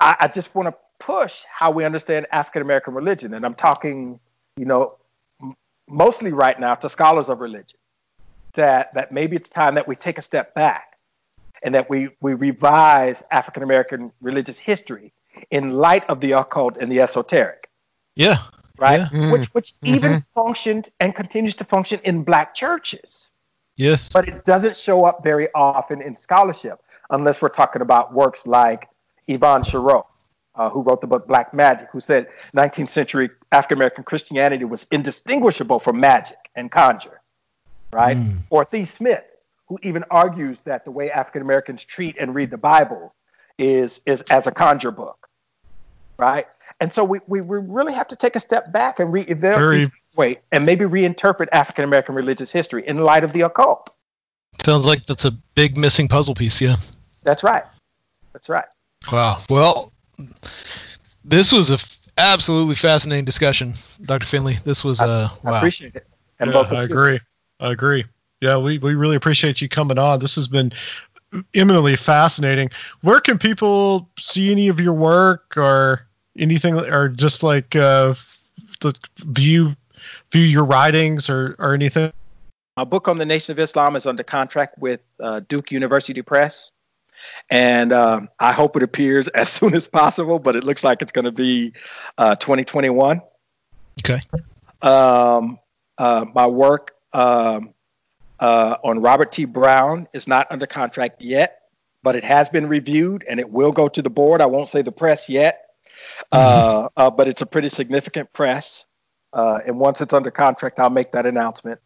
I, I just want to push how we understand African American religion, and I'm talking, you know, m- mostly right now to scholars of religion. That that maybe it's time that we take a step back and that we we revise African American religious history in light of the occult and the esoteric, Yeah. right? Yeah. Which which even functioned and continues to function in black churches, Yes. but it doesn't show up very often in scholarship unless we're talking about works like Yvonne Chireau, uh, who wrote the book Black Magic, who said 19th century African American Christianity was indistinguishable from magic and conjure, right? Or Thee Smith, who even argues that the way African Americans treat and read the Bible is is as a conjure book, right? And so we, we, we really have to take a step back and Very- reevaluate and maybe reinterpret African American religious history in light of the occult. Sounds like that's a big missing puzzle piece. Yeah. That's right. That's right. Wow. Well, this was a f- absolutely fascinating discussion, Dr. Finley. This was uh I wow. appreciate it. And Yeah, both of I you. agree. I agree. Yeah, we, we really appreciate you coming on. This has been eminently fascinating. Where can people see any of your work or anything, or just like uh, the view view your writings or or anything? My book on the Nation of Islam is under contract with uh, Duke University Press, and um, I hope it appears (laughs) as soon as possible. But it looks like it's going to be uh, 2021. Okay. Um, uh, my work um, uh, on Robert T. Browne is not under contract yet, but it has been reviewed and it will go to the board. I won't say the press yet, uh, uh, but it's a pretty significant press. Uh, and once it's under contract, I'll make that announcement.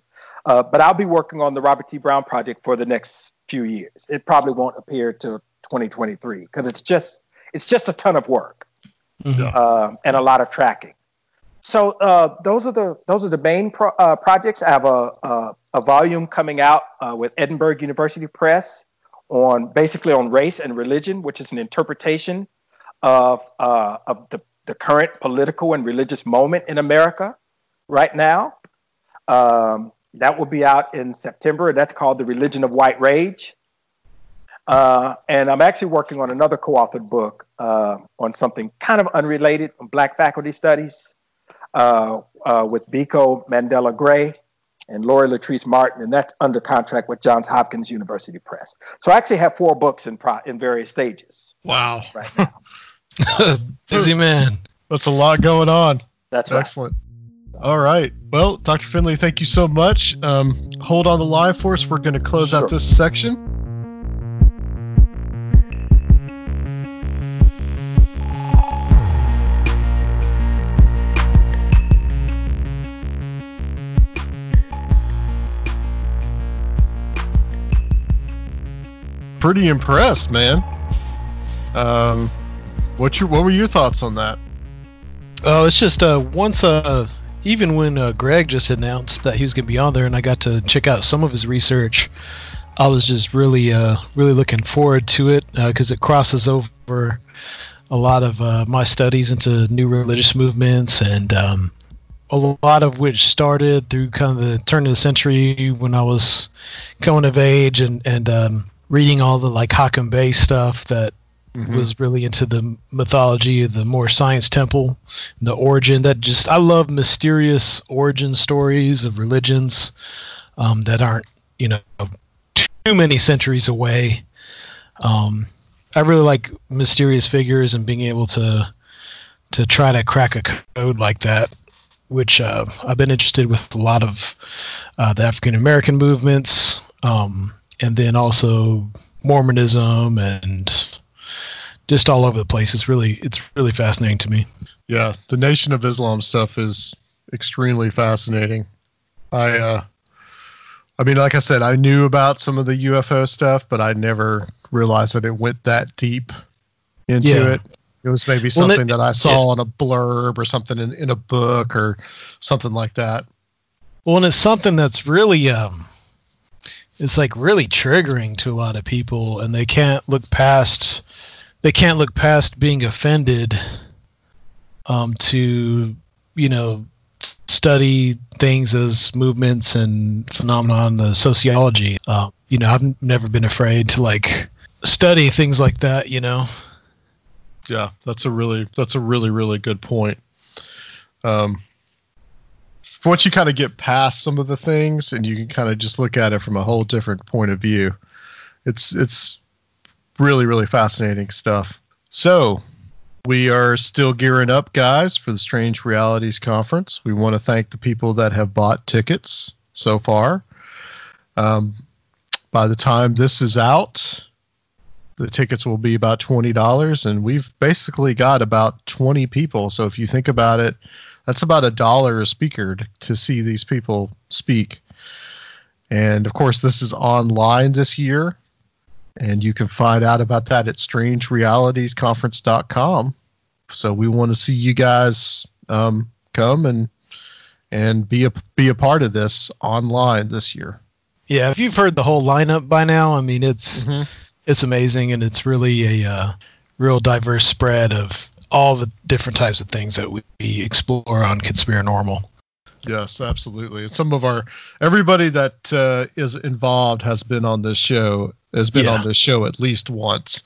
Uh, but I'll be working on the Robert T. Browne project for the next few years. It probably won't appear till 2023 because it's just it's just a ton of work uh, and a lot of tracking. So uh, those are the those are the main pro- uh, projects. I have a a, a volume coming out uh, with Edinburgh University Press on basically on race and religion, which is an interpretation of uh, of the the current political and religious moment in America right now. Um, that will be out in September. That's called The Religion of White Rage. Uh, and I'm actually working on another co-authored book uh, on something kind of unrelated on Black faculty studies uh, uh, with Biko Mandela Gray and Lori Latrice Martin, and that's under contract with Johns Hopkins University Press. So I actually have four books in pro- in various stages Wow, right now. (laughs) (laughs) Busy man. that's a lot going on. That's right. Excellent. All right. Well, Dr. Finley, thank you so much. Um, hold on the line for us. We're going to close Sure. out this section. Pretty impressed, man. Um, what's your what were your thoughts on that? Oh, it's just uh, once uh, even when uh, Greg just announced that he was gonna be on there, and I got to check out some of his research, I was just really uh, really looking forward to it because it crosses over a lot of uh, my studies into new religious movements and um, a lot of which started through kind of the turn of the century when I was coming of age and and um, reading all the like Hakim Bey stuff that was really into the mythology of the Moorish Science temple, the origin that just I love mysterious origin stories of religions um, that aren't you know too many centuries away. Um, I really like mysterious figures and being able to to try to crack a code like that, which uh, I've been interested with a lot of uh, the African American movements, um, and then also Mormonism and just all over the place. It's really it's really fascinating to me. Yeah, the Nation of Islam stuff is extremely fascinating. I uh I mean like I said, I knew about some of the UFO stuff, but I never realized that it went that deep into Yeah. it. It was maybe Well, something it- that I saw on a blurb or something in, in a book or something like that. Well, and it's something that's really um, it's like really triggering to a lot of people, and they can't look past they can't look past being offended um, to you know study things as movements and phenomenon, the sociology. Uh, you know, I've never been afraid to like study things like that. You know. Yeah, that's a really that's a really really good point. Um, once you kind of get past some of the things and you can kind of just look at it from a whole different point of view, it's it's really really fascinating stuff. So we are still gearing up, guys, for the Strange Realities Conference. We want to thank the people that have bought tickets so far. Um, by the time this is out, the tickets will be about twenty dollars, and we've basically got about twenty people. So if you think about it, that's about a dollar a speaker to, to see these people speak. And of course, this is online this year, and you can find out about that at StrangeRealitiesConference.com. So we want to see you guys um, come and and be a be a part of this online this year. Yeah, if you've heard the whole lineup by now, I mean it's it's amazing and it's really a uh, real diverse spread of all the different types of things that we explore on Conspiranormal. Yes, absolutely. And some of our everybody that uh, is involved has been on this show has been Yeah. on this show at least once.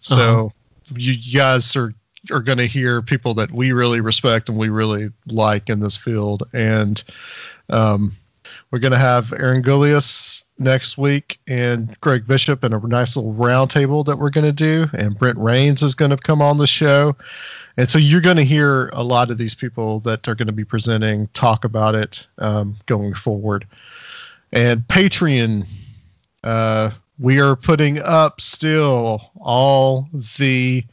So Uh-huh. you, guys are are going to hear people that we really respect and we really like in this field. And um, we're going to have Aaron Gulyas next week and Greg Bishop and a nice little roundtable that we're going to do. And Brent Raynes is going to come on the show. And so you're going to hear a lot of these people that are going to be presenting talk about it um, going forward. And Patreon, uh, we are putting up still all the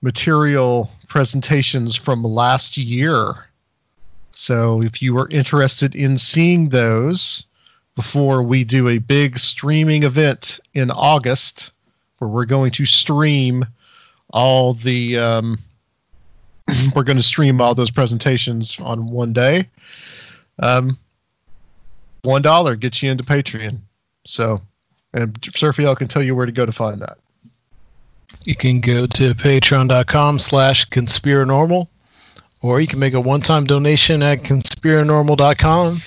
material presentations from last year. So if you are interested in seeing those before we do a big streaming event in August, where we're going to stream all the um, (clears throat) we're going to stream all those presentations on one day. Um, one dollar gets you into Patreon. So, and Surfiel can tell you where to go to find that. You can go to patreon.com slash conspiranormal, or you can make a one-time donation at conspiranormal.com.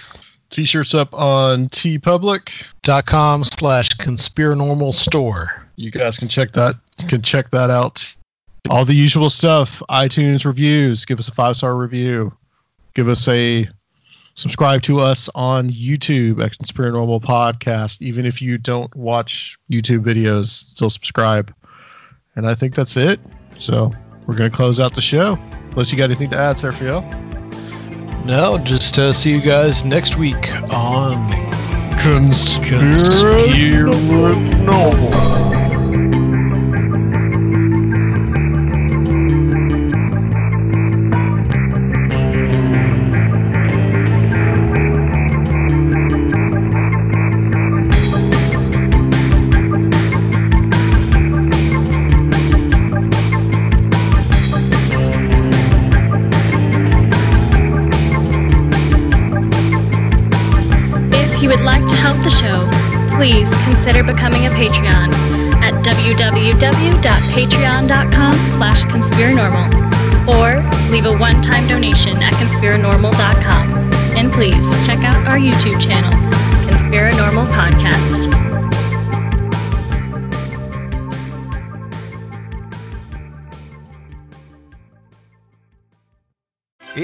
T-shirts up on TeePublic. dot com slash conspiranormal store. You guys can check that can check that out. All the usual stuff. iTunes reviews. Give us a five star review. Give us a subscribe to us on YouTube at Conspiranormal Podcast. Even if you don't watch YouTube videos, still subscribe. And I think that's it. So we're gonna close out the show. Unless you got anything to add, Sergio. No, just uh, see you guys next week on Conspiranormal.